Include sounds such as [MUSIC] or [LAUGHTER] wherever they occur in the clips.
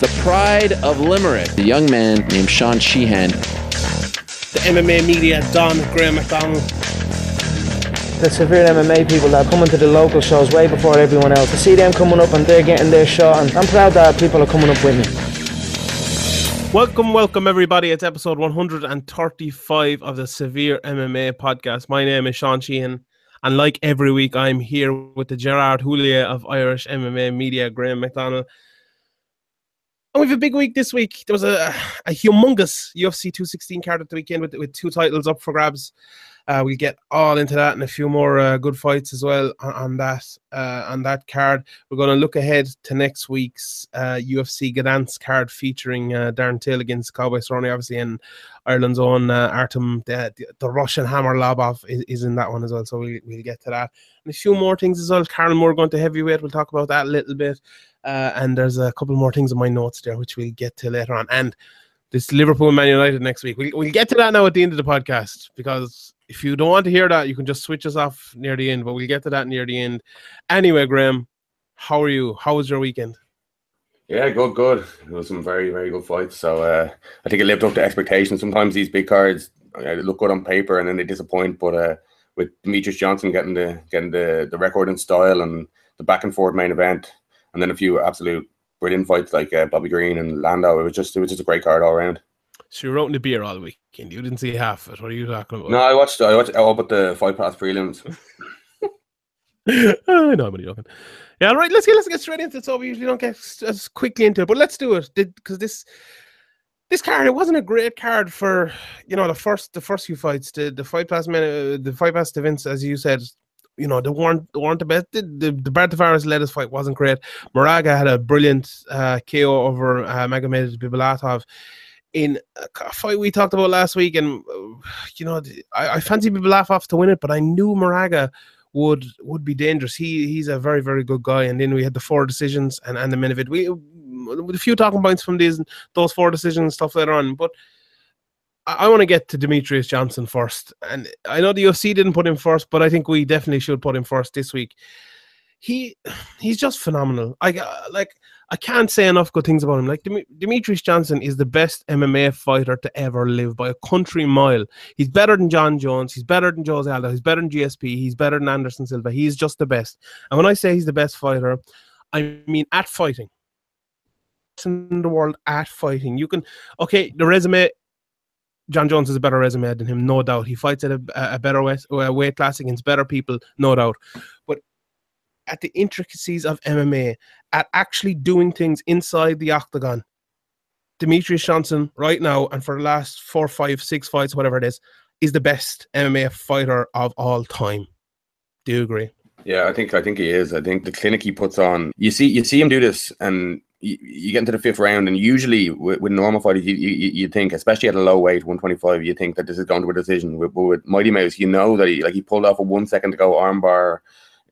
the pride of Limerick, a young man named Sean Sheehan. The MMA media, Don Graham McDonald. The severe MMA people that are coming to the local shows way before everyone else. To see them coming up and they're getting their shot, and I'm proud that people are coming up with me. Welcome, welcome everybody. It's episode 135 of the Severe MMA podcast. My name is Sean Sheehan, and like every week, I'm here with the Gerard Houllier of Irish MMA Media, Graham McDonald. And we have a big week this week. There was a, a humongous UFC 216 card at the weekend with, with two titles up for grabs. Uh, we'll get all into that and a few more uh, good fights as well on, on that uh, on that card. We're going to look ahead to next week's UFC uh, Gdansk card featuring uh, Darren Till against Cowboy Cerrone, obviously, and Ireland's own uh, Artem, the, the, Russian Hammer Lobov is, is, in that one as well. So we, we'll get to that. And a few more things as well. Karen Moore going to heavyweight. We'll talk about that a little bit. And there's a couple more things in my notes there, which we'll get to later on. And this Liverpool Man United next week. We'll, we'll get to that now at the end of the podcast because if you don't want to hear that, you can just switch us off near the end. But we'll get to that near the end. Anyway, Graham, how are you? How was your weekend? Yeah, good, good. It was some very, very good fights. So uh, I think it lived up to expectations. Sometimes these big cards uh, look good on paper and then they disappoint. But uh, with Demetrious Johnson getting the getting the, the record in style and the back and forth main event, and then a few absolute brilliant fights like uh, Bobby Green and Lando. It was just it was just a great card all around. So you were out in the beer all the weekend. You didn't see half of it. What are you talking about? No, I watched I watched all but the Fight Pass prelims. [LAUGHS] I know I'm only joking. Yeah, all right. Let's get let's get straight into it. So we usually don't get as quickly into it, but let's do it because this this card it wasn't a great card for you know the first the first few fights the the Fight Pass minute the Fight Pass events as you said you know, they weren't they weren't the best. The, the, the Brad Tavares his fight wasn't great. Moraga had a brilliant uh, KO over uh, Magomed Bibulatov in a fight we talked about last week, and uh, you know, I, I fancy off to win it, but I knew Moraga would would be dangerous. He he's a very very good guy. And then we had the four decisions and and the event. We with a few talking points from these those four decisions stuff later on, but I, want to get to Demetrious Johnson first, and I know the UFC didn't put him first, but I think we definitely should put him first this week. He he's just phenomenal. I uh, like I can't say enough good things about him. Like Demetrious Johnson is the best MMA fighter to ever live by a country mile. He's better than Jon Jones. He's better than Jose Aldo. He's better than GSP. He's better than Anderson Silva. He's just the best. And when I say he's the best fighter, I mean at fighting in the world at fighting. You can okay, the resume Jon Jones has a better resume than him, no doubt. He fights at a, a better weight, weight class against better people, no doubt. But at the intricacies of MMA, at actually doing things inside the octagon, Demetrious Johnson right now and for the last four, five, six fights, whatever it is, is the best MMA fighter of all time. Do you agree? Yeah, I think I think he is. I think the clinic he puts on. You see, you see him do this, and you, you, get into the fifth round, and usually with, with normal fighters, you, you, you think, especially at a low weight, 125, you think that this is going to a decision. With, with Mighty Mouse, you know that he like he pulled off a one second to go armbar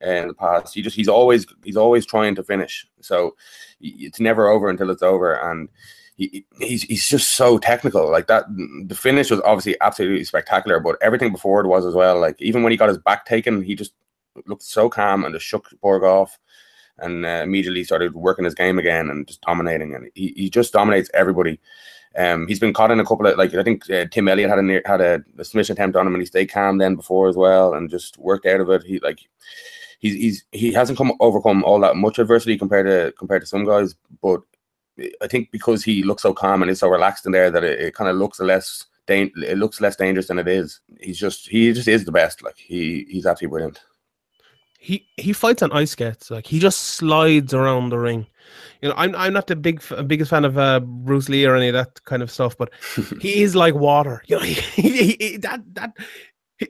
in the past. He just he's always he's always trying to finish. So it's never over until it's over, and he, he's he's just so technical. Like that, the finish was obviously absolutely spectacular, but everything before it was as well. Like even when he got his back taken, he just looked so calm and just shook Borg off and uh, immediately started working his game again and just dominating. And he, he just dominates everybody. Um, he's been caught in a couple of like I think uh, Tim Elliott had a had a, a, submission attempt on him and he stayed calm then before as well and just worked out of it. He like he's he's he hasn't come overcome all that much adversity compared to compared to some guys, but I think because he looks so calm and is so relaxed in there that it, it kind of looks less it looks less dangerous than it is. He's just he just is the best. Like he he's absolutely brilliant he he fights on ice skates. Like he just slides around the ring. You know, I'm I'm not the big biggest fan of uh, Bruce Lee or any of that kind of stuff, but [LAUGHS] he is like water. You know, [LAUGHS] he, he, he, that that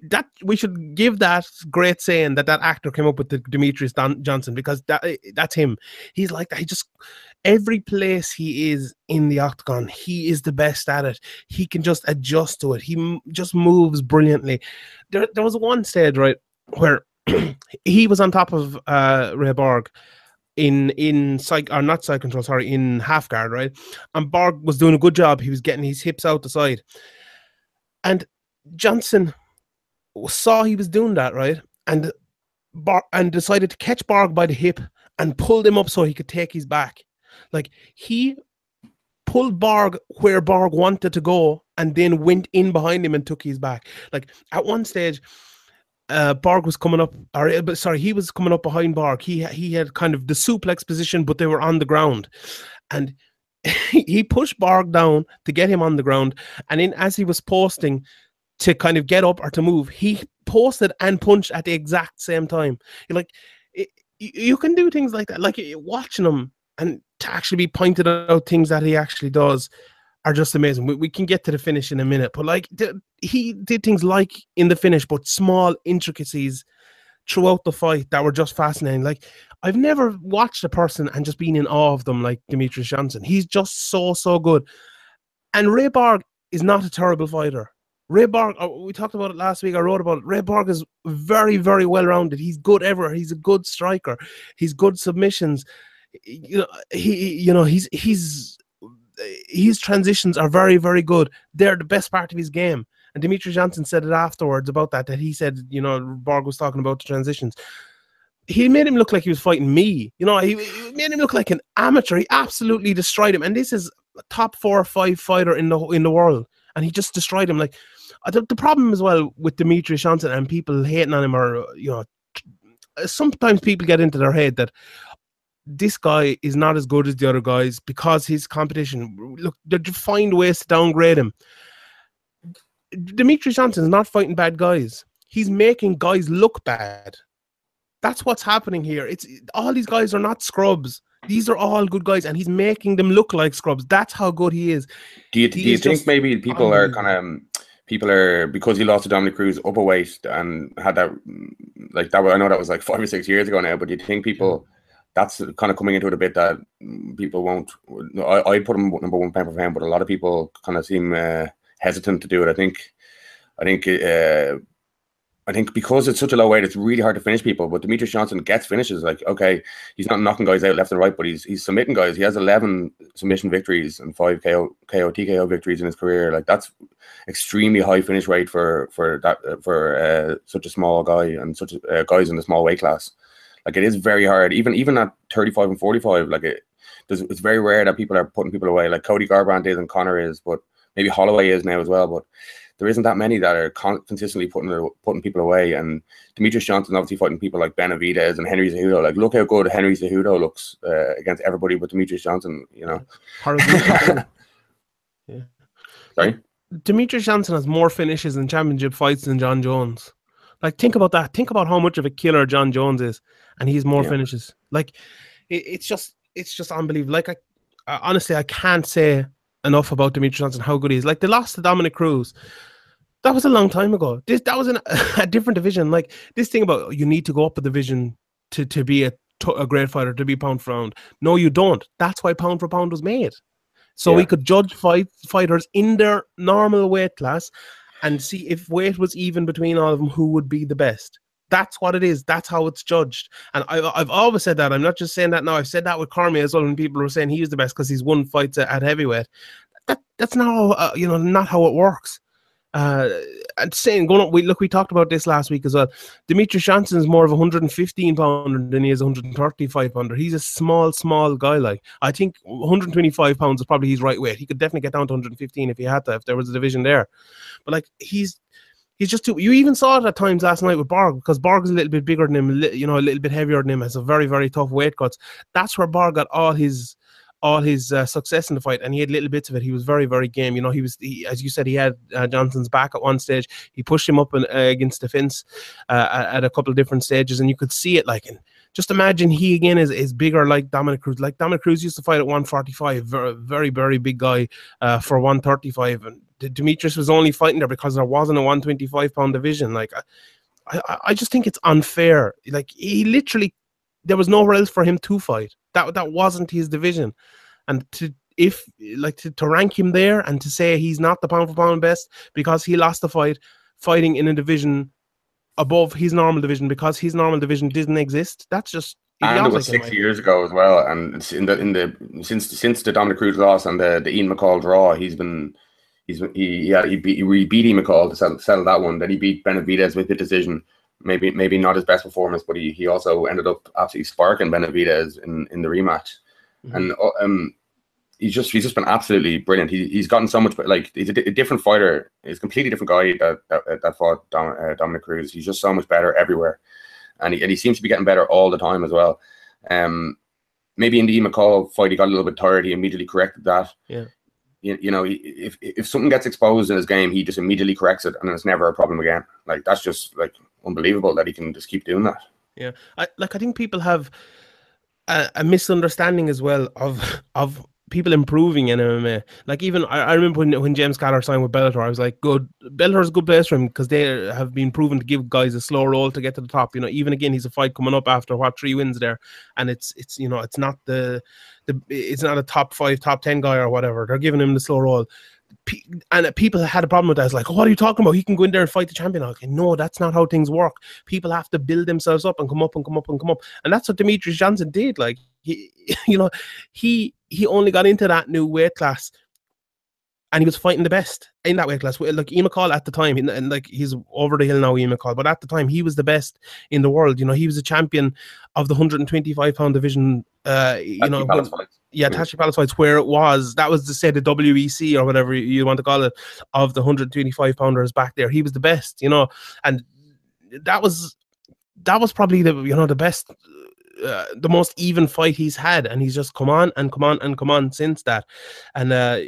that we should give that great saying that that actor came up with the Demetrious Don, Johnson because that that's him. He's like that. He just every place he is in the octagon, he is the best at it. He can just adjust to it. He m- just moves brilliantly. There, there was one stage right where [CLEARS THROAT] he was on top of uh, Ray Borg in in psych or not side control, sorry, in half guard, right? And Borg was doing a good job. He was getting his hips out the side, and Johnson saw he was doing that, right? And Bar- and decided to catch Borg by the hip and pulled him up so he could take his back. Like he pulled Borg where Borg wanted to go and then went in behind him and took his back. Like at one stage, uh, was coming up, or uh, sorry, he was coming up behind Borg. He he had kind of the suplex position, but they were on the ground, and [LAUGHS] he pushed Borg down to get him on the ground. And then as he was posting to kind of get up or to move, he posted and punched at the exact same time. Like, it, you can do things like that. Like watching him and to actually be pointed out things that he actually does are just amazing. We, we can get to the finish in a minute, but like he did things like in the finish, but small intricacies throughout the fight that were just fascinating. Like I've never watched a person and just been in awe of them like Demetrious Johnson. He's just so so good. And Ray Borg is not a terrible fighter. Ray Borg, uh, we talked about it last week. I wrote about it. Ray Borg is very, very well rounded. He's good everywhere. He's a good striker. He's good submissions you know he you know he's he's his transitions are very very good. They're the best part of his game. And Dimitri Johnson said it afterwards about that. That he said, you know, Borg was talking about the transitions. He made him look like he was fighting me. You know, he, he made him look like an amateur. He absolutely destroyed him. And this is a top four or five fighter in the in the world, and he just destroyed him. Like the, the problem as well with Dimitri Johnson and people hating on him, are, you know, sometimes people get into their head that this guy is not as good as the other guys because his competition. Look, they find ways to downgrade him. Demetrious Johnson is not fighting bad guys. He's making guys look bad. That's what's happening here. It's all these guys are not scrubs. These are all good guys, and he's making them look like scrubs. That's how good he is. Do you, do you think maybe people are kind of um, people are because he lost to Dominick Cruz weight and had that like that? I know that was like [LAUGHS] five or six years ago now, but do you think people? that's kind of coming into it a bit that people won't. I, I put him number one pound for pound, but a lot of people kind of seem uh, hesitant to do it. I think, I think, uh, I think because it's such a low weight, it's really hard to finish people. But Demetrious Johnson gets finishes. Like, okay, he's not knocking guys out left and right, but he's he's submitting guys. He has eleven submission victories and five KO KO TKO victories in his career. Like that's extremely high finish rate for for that for uh, such a small guy and such uh, guys in the small weight class. Like it is very hard, even even at 35 and 45. Like it, it's very rare that people are putting people away. Like Cody Garbrandt is and Conor is, but maybe Holloway is now as well. But there isn't that many that are con- consistently putting putting people away. And Demetrious Johnson obviously fighting people like Benavidez and Henry Cejudo. Like look how good Henry Cejudo looks uh, against everybody but Demetrious Johnson. You know. [LAUGHS] yeah. Sorry. Demetrious Johnson has more finishes in championship fights than Jon Jones. Like, think about that. Think about how much of a killer Jon Jones is, and he's more yeah. finishes. Like, it, it's just, it's just unbelievable. Like, I, I, honestly, I can't say enough about Demetrious Johnson how good he is. Like, the loss to Dominick Cruz, that was a long time ago. This that was in [LAUGHS] a, different division. Like this thing about you need to go up a division to to be a a great fighter to be pound for pound. No, you don't. That's why pound for pound was made. So yeah. we could judge fight fighters in their normal weight class and see if weight was even between all of them, who would be the best. That's what it is. That's how it's judged. And I, I've always said that. I'm not just saying that now. I've said that with Cormier as well. When people were saying he's the best because he's won fights at, at heavyweight. That that's not how, uh, you know not how it works. Uh, and saying going up, we look, we talked about this last week as well. Demetrious Johnson is more of a 115 pounder than he is a 135 pounder. He's a small, small guy. Like I think 125 pounds is probably his right weight. He could definitely get down to 115 if he had to, if there was a division there. But like he's he's just too. You even saw it at times last night with Borg because Borg is a little bit bigger than him, you know, a little bit heavier than him. Has a very very tough weight cuts. That's where Borg got all his all his uh, success in the fight, and he had little bits of it. He was very, very game. You know, he was, he, as you said, he had uh, Johnson's back at one stage. He pushed him up uh, against the fence uh, at, a couple of different stages, and you could see it. Like, and just imagine he again is, is bigger like Dominick Cruz. Like Dominick Cruz used to fight at 145, very, very, very big guy uh, for 135, and Demetrious was only fighting there because there wasn't a 125 pound division. Like, I, I just think it's unfair. Like, he literally there was nowhere else for him to fight. That that wasn't his division, and to if like to, to rank him there and to say he's not the pound for pound best because he lost the fight fighting in a division above his normal division because his normal division didn't exist. That's just and it was six years ago as well. And in the in the since since the Dominick Cruz loss and the, the Ian McCall draw, he's been he's he yeah he beat he beat Ian McCall to settle, settle that one. Then he beat Benavidez with the decision maybe maybe not his best performance, but he, he also ended up absolutely sparking Benavidez in, in the rematch. Mm-hmm. And uh, um, he's just he's just been absolutely brilliant. He, he's gotten so much, but like he's a, a different fighter. He's a completely different guy that that, that fought Dom, uh, Dominick Cruz. He's just so much better everywhere, and he, and he seems to be getting better all the time as well. Um, maybe in the McCall fight, he got a little bit tired. He immediately corrected that. Yeah. You, you know, if if something gets exposed in his game, he just immediately corrects it, and it's never a problem again. Like that's just like unbelievable that he can just keep doing that. Yeah, I like. I think people have a, a misunderstanding as well of of people improving in MMA. Like even I, I remember when, when James Gallagher signed with Bellator, I was like, good. Bellator's a good place for him because they have been proven to give guys a slow roll to get to the top. You know, even again, he's a fight coming up after what three wins there, and it's it's you know it's not the the it's not a top five, top ten guy or whatever. They're giving him the slow roll. And people had a problem with that. It's like, oh, what are you talking about? He can go in there and fight the champion. Okay, no, that's not how things work. People have to build themselves up and come up and come up and come up, and that's what Demetrious Johnson did. Like he, [LAUGHS] you know, he he only got into that new weight class and he was fighting the best in that weight class. Like Ian McCall at the time, and like he's over the hill now, Ian McCall, but at the time he was the best in the world. You know, he was a champion of the 125 pound division. Uh, you know, when, yeah, Tachi Palace fights where it was. That was to say the WEC or whatever you want to call it of the 125 pounders back there. He was the best, you know, and that was that was probably the you know the best uh, the most even fight he's had, and he's just come on and come on and come on since that. And uh,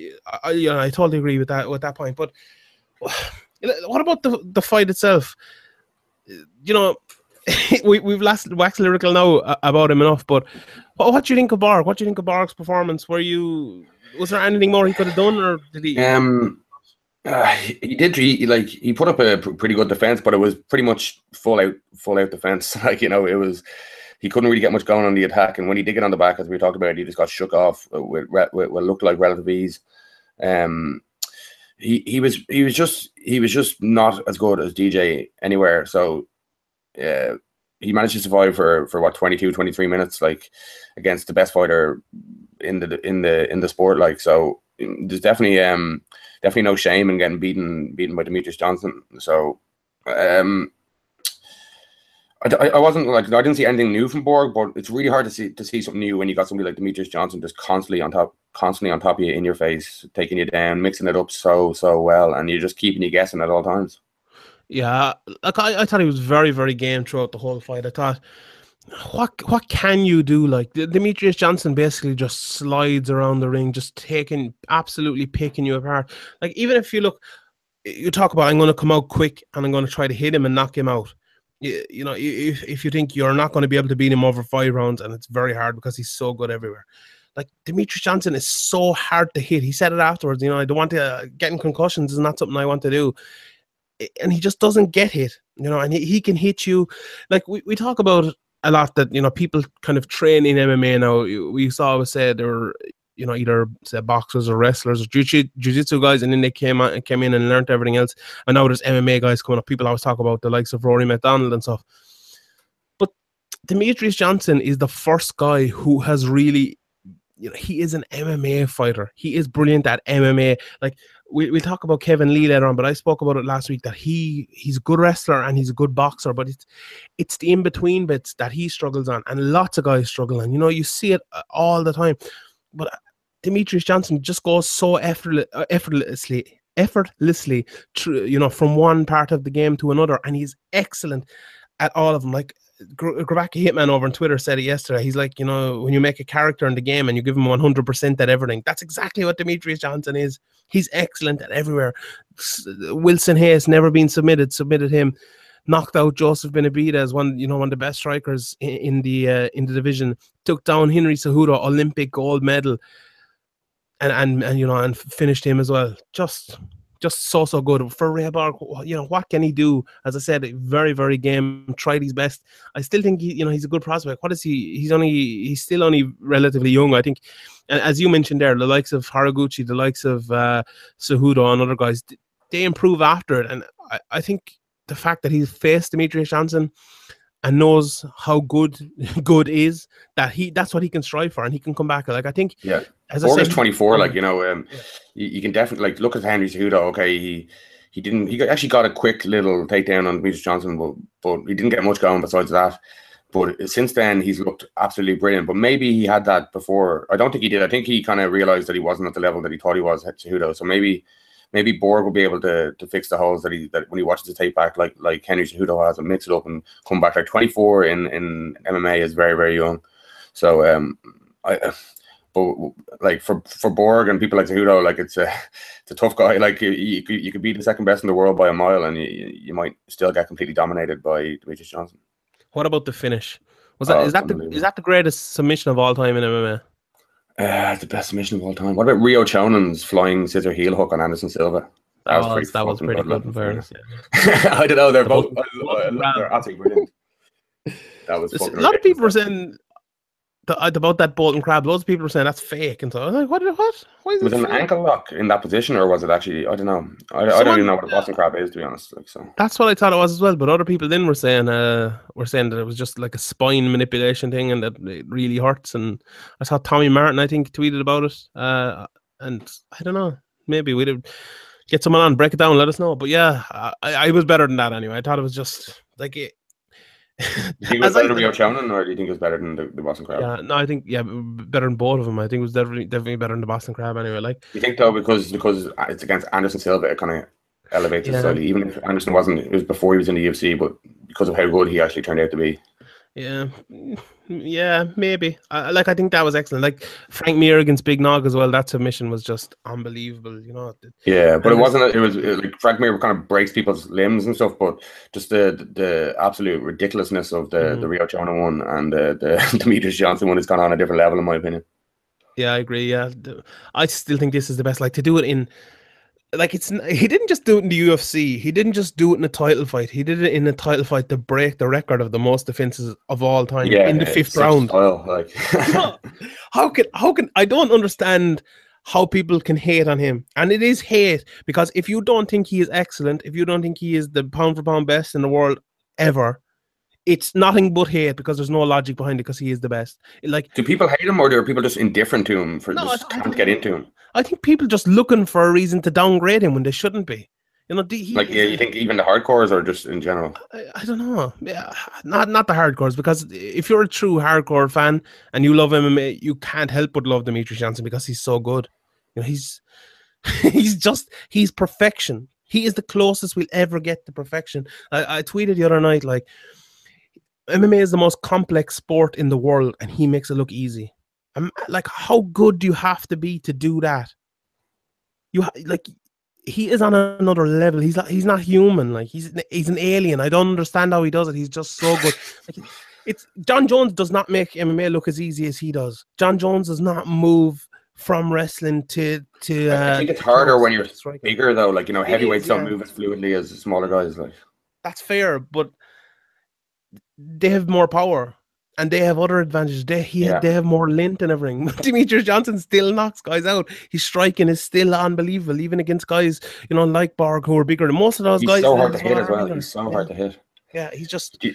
I, you know, I totally agree with that with that point. But [SIGHS] what about the the fight itself? You know, [LAUGHS] we we've last waxed lyrical now about him enough. But what, what do you think of Borg? What do you think of Borg's performance? Were you was there anything more he could have done, or did he? Um, uh, he did. He like he put up a pretty good defense, but it was pretty much full out, full out defense. [LAUGHS] like you know, it was he couldn't really get much going on the attack. And when he did get on the back, as we talked about, he just got shook off with what looked like relative ease. Um, he he was he was just he was just not as good as DJ anywhere. So uh, he managed to survive for for what 22, 23 minutes, like against the best fighter in the in the in the sport. Like so, there's definitely um definitely no shame in getting beaten beaten by Demetrious Johnson. So um I, I wasn't like I didn't see anything new from Borg, but it's really hard to see to see something new when you got somebody like Demetrious Johnson just constantly on top, constantly on top of you in your face, taking you down, mixing it up so so well, and you're just keeping you guessing at all times. Yeah, like I, I thought he was very very game throughout the whole fight. I thought, what what can you do? Like Demetrious Johnson basically just slides around the ring, just taking absolutely picking you apart. Like even if you look, you talk about I'm going to come out quick and I'm going to try to hit him and knock him out you, you know, if, if you think you're not going to be able to beat him over five rounds, and it's very hard because he's so good everywhere. Like Demetrious Johnson is so hard to hit. He said it afterwards. You know, I don't want to uh, getting concussions is not something I want to do, and he just doesn't get hit. You know, and he, he can hit you. Like we, we talk about a lot that you know people kind of train in MMA now. We saw was said there were, you know either say boxers or wrestlers or jiu-jitsu guys and then they came out and came in and learned everything else and now there's MMA guys coming up people always talk about the likes of Rory MacDonald and stuff but Demetrious Johnson is the first guy who has really you know he is an MMA fighter he is brilliant at MMA like we, we'll talk about Kevin Lee later on, but I spoke about it last week that he he's a good wrestler and he's a good boxer, but it's it's the in between bits that he struggles on, and lots of guys struggle on. You know, you see it uh, all the time. But Demetrious Johnson just goes so uh, effortlessly effortlessly you know from one part of the game to another and he's excellent at all of them like Gravaki Hitman over on Twitter said it yesterday. He's like, you know, when you make a character in the game and you give him 100% at everything, that's exactly what Demetrious Johnson is. He's excellent at everywhere. Wilson Reis never been submitted, submitted him, knocked out Joseph Benavidez, one, you know, one of the best strikers in, in the uh, in the division. Took down Henry Cejudo, Olympic gold medal and and and you know and finished him as well. Just just so so good for Ray Borg. You know what can he do? As I said, very very game. Tried his best. I still think he, you know he's a good prospect. What is he? He's only he's still only relatively young. I think, and as you mentioned there, the likes of Horiguchi, the likes of uh, Cejudo, and other guys, they improve after it. And I, I think the fact that he's faced Demetrious Johnson and knows how good [LAUGHS] good is that he that's what he can strive for and he can come back like I think yeah as August 24 like you know um yeah. you, you, can definitely like look at Henry Cejudo okay he he didn't he actually got a quick little takedown on Demetrious Johnson but, but he didn't get much going besides that but since then he's looked absolutely brilliant. But maybe he had that before. I don't think he did. I think he kind of realized that he wasn't at the level that he thought he was at Cejudo. So maybe maybe Borg will be able to to fix the holes that he that when he watches the tape back, like like Henry Cejudo has, and mix it up and come back. Like 24 in in MMA is very very young. So um, I but like for for Borg and people like Cejudo, like it's a [LAUGHS] it's a tough guy. Like you, you could you could be the second best in the world by a mile, and you, you might still get completely dominated by Demetrious Johnson. What about the finish? Was that Oh, is that the is that the greatest submission of all time in MMA? Uh, the best submission of all time. What about Ryo Chonan's flying scissor heel hook on Anderson Silva? That was pretty that was pretty good, in fairness. yeah. [LAUGHS] I don't know. They're both. both- I- I- they're absolutely brilliant. That was A lot of people were saying the, uh, about that Boston crab. Loads of people were saying that's fake, and so I was like, "What? What? Why is Was it an fake?" ankle lock in that position, or was it actually? I don't know. I, I don't even know what a Boston crab is, to be honest. Like so. That's what I thought it was as well. But other people then were saying, uh, were saying that it was just like a spine manipulation thing, and that it really hurts. And I saw Tommy Martin, I think, tweeted about it. Uh, and I don't know, maybe we'd get someone on, break it down, let us know. But yeah, I, I was better than that anyway. I thought it was just like it. Do you think it was As I- better than Ryo Chonan, or do you think it was better than the, the Boston crab? Yeah, no, I think yeah, better than both of them. I think it was definitely definitely better than the Boston Crab anyway. Like You think though, because because it's against Anderson Silva, it kind of elevates it slightly. Even if Anderson wasn't, it was before he was in the UFC, but because of how good he actually turned out to be. Yeah, yeah, maybe. I, like I think that was excellent. Like Frank Mir against Big Nog as well. That submission was just unbelievable. You know, Yeah, but it wasn't. It was it, like Frank Mir kind of breaks people's limbs and stuff, but just the the absolute ridiculousness of the Mm. the Ryo Chona one and the the [LAUGHS] Demetrious Johnson one has gone on a different level, in my opinion. yeah, I agree. Yeah, I still think this is the best. Like to do it in, like it's he didn't just do it in the UFC. He didn't just do it in a title fight. He did it in a title fight to break the record of the most defenses of all time Yeah, in the fifth round. style, like [LAUGHS] how can how can I don't understand how people can hate on him. And it is hate because if you don't think he is excellent, if you don't think he is the pound for pound best in the world ever, it's nothing but hate because there's no logic behind it because he is the best. Like do people hate him or are people just indifferent to him for No, just can't get into him? I think people just looking for a reason to downgrade him when they shouldn't be. You know, he Like, yeah, you think even the hardcores or just in general? I, I don't know. Yeah, not not the hardcores because if you're a true hardcore fan and you love MMA, you can't help but love Demetrious Johnson because he's so good. You know, he's [LAUGHS] he's just he's perfection. He is the closest we'll ever get to perfection. I, I tweeted the other night like MMA is the most complex sport in the world, and he makes it look easy. Like, how good do you have to be to do that? You ha- like he is on another level. He's like, he's not human. Like he's an- he's an alien. I don't understand how he does it. He's just so good. Like it's Jon Jones does not make MMA look as easy as he does. Jon Jones does not move from wrestling to to. I Uh, think it's harder when you're striking. bigger though. Like you know, heavyweights is, don't move as fluidly as smaller guys. Like That's fair, but they have more power. And they have other advantages. They he Yeah. they have more lint and everything. [LAUGHS] Demetrious Johnson still knocks guys out. His striking is still unbelievable, even against guys you know like Borg who are bigger. than most of those he's guys. so hard to hit as well. army, He's so yeah. hard to hit. Yeah, he's just You,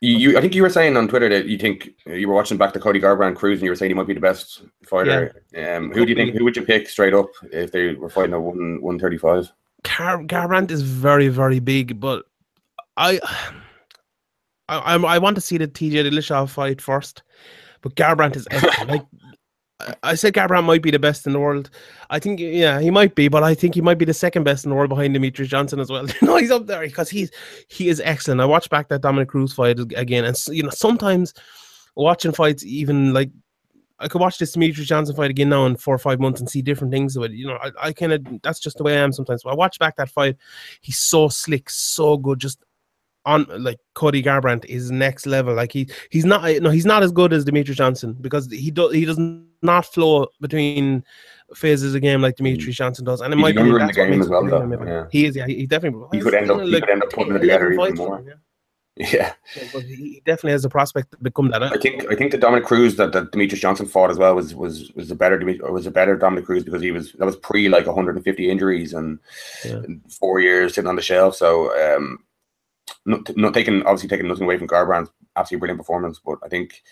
you, I think you were saying on Twitter that you think you were watching back to Cody Garbrandt Cruz, and you were saying he might be the best fighter. Um, who do you think? Who would you pick straight up if they were fighting a one one thirty five? Gar- Garbrandt is very, very big, but I, I, I'm- I want to see the TJ Dillashaw fight first. But Garbrandt is [LAUGHS] like I- said, Garbrandt might be the best in the world. I think, yeah, he might be, but I think he might be the second best in the world behind Demetrious Johnson as well. [LAUGHS] no, he's up there because he's he is excellent. I watched back that Dominick Cruz fight again, and you know sometimes watching fights, even like I could watch this Demetrious Johnson fight again now in four or five months and see different things of it. You know, I, I kind of that's just the way I am sometimes. So I watch back that fight. He's so slick, so good. Just on like Cody Garbrandt is next level. Like he he's not uh, no he's not as good as Demetrious Johnson because he does he does not flow between phases of game like Demetrious mm. Johnson does. And it He's might be younger in the that's what game makes as well, him though, yeah. He is yeah he definitely He could end up- he could end up putting it together even more. him, [LAUGHS] Yeah, yeah. Yeah, but he definitely has a prospect to become that. Eh? I think I think the Dominick Cruz that, that Demetrious Johnson fought as well was was was a better was a better Dominick Cruz because he was that was pre like 150 injuries and, Yeah. and four years sitting on the shelf. So um, not not taking obviously taking nothing away from Garbrandt's absolutely brilliant performance, but I think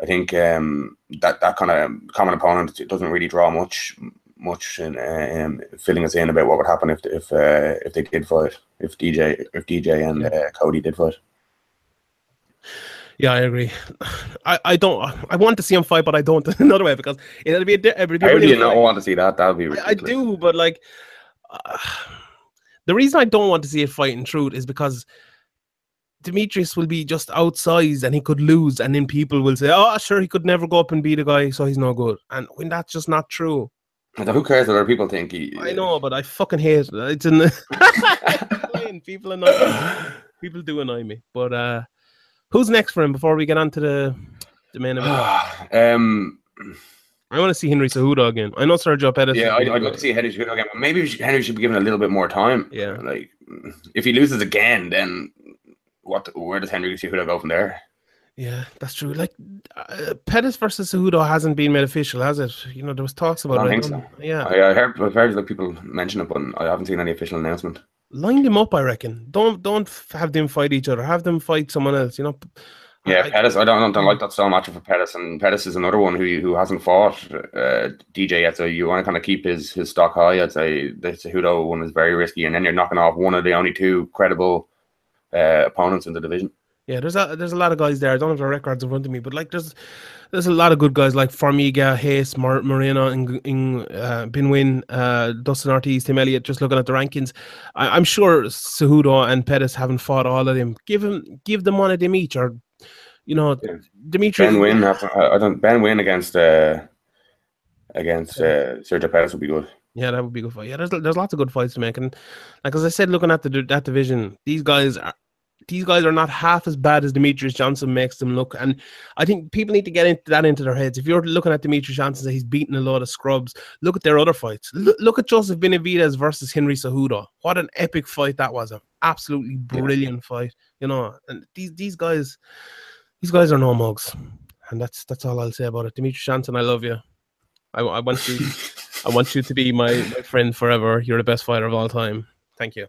I think um, that that kind of common opponent doesn't really draw much much in um, filling us in about what would happen if if uh, if they did fight if DJ if DJ and uh, Cody did fight. Yeah, I agree. [SIGHS] I, I don't. I want to see him fight, but I don't. [LAUGHS] Another way because it'll be a. It'll be a How do you not fight. want to see that? That would be I, ridiculous. I do, but like, uh, [SIGHS] the reason I don't want to see it fight in truth is because Demetrious will be just outsized and he could lose, and then people will say, "Oh, sure, he could never go up and beat a guy, so he's no good." And when that's just not true, who cares what other people think? He, I know, but I fucking hate it. It's in the [LAUGHS] people annoy me. People do annoy me. But uh who's next for him before we get on to the the main event? [SIGHS] um, I want to see Henry Cejudo again. I know Sergio Pettis. yeah, I'd, I'd like to see Henry Cejudo again, but maybe should- Henry should be given a little bit more time. Yeah. like if he loses again, then what? Where does Henry Cejudo go from there? Yeah, that's true. Like uh, Pettis versus Cejudo hasn't been made official, has it? You know, there was talks about I don't it. think I so. Yeah, I, I heard, I've heard like people mention it, but I haven't seen any official announcement. line them up. I reckon. Don't don't have them fight each other. Have them fight someone else. You know. Yeah, I- Pettis. I don't, I don't like that so much for Pettis, and Pettis is another one who who hasn't fought uh, DJ yet. So you want to kind of keep his his stock high. I'd say the Cejudo one is very risky, and then you're knocking off one of the only two credible uh, opponents in the division. Yeah, there's a there's a lot of guys there. I don't have the records in front of me, but like there's there's a lot of good guys like Formiga, Reis, Mar- Moreno, and in, uh, Ben Nguyen, uh, Dustin Ortiz, Tim Elliott. Just looking at the rankings, I, I'm sure Cejudo and Pettis haven't fought all of them. Give him give them one of them each, or you know, Yeah. Dimitri. Ben Nguyen, I don't. Ben Nguyen against uh, against uh, Sergio Pettis would be good. Yeah, that would be good fight. Yeah, there's there's lots of good fights to make, and like as I said, looking at the that division, these guys are these guys are not half as bad as Demetrious Johnson makes them look. And I think people need to get into that into their heads. If you're looking at Demetrious Johnson, and he's beaten a lot of scrubs. Look at their other fights. Look, look at Joseph Benavidez versus Henry Cejudo. What an epic fight that was! An absolutely brilliant fight. You know, and these these guys, these guys are no mugs, and that's that's all I'll say about it. Demetrious Johnson, I love you. I, I want you. [LAUGHS] I want you to be my, my friend forever. You're the best fighter of all time. Thank you.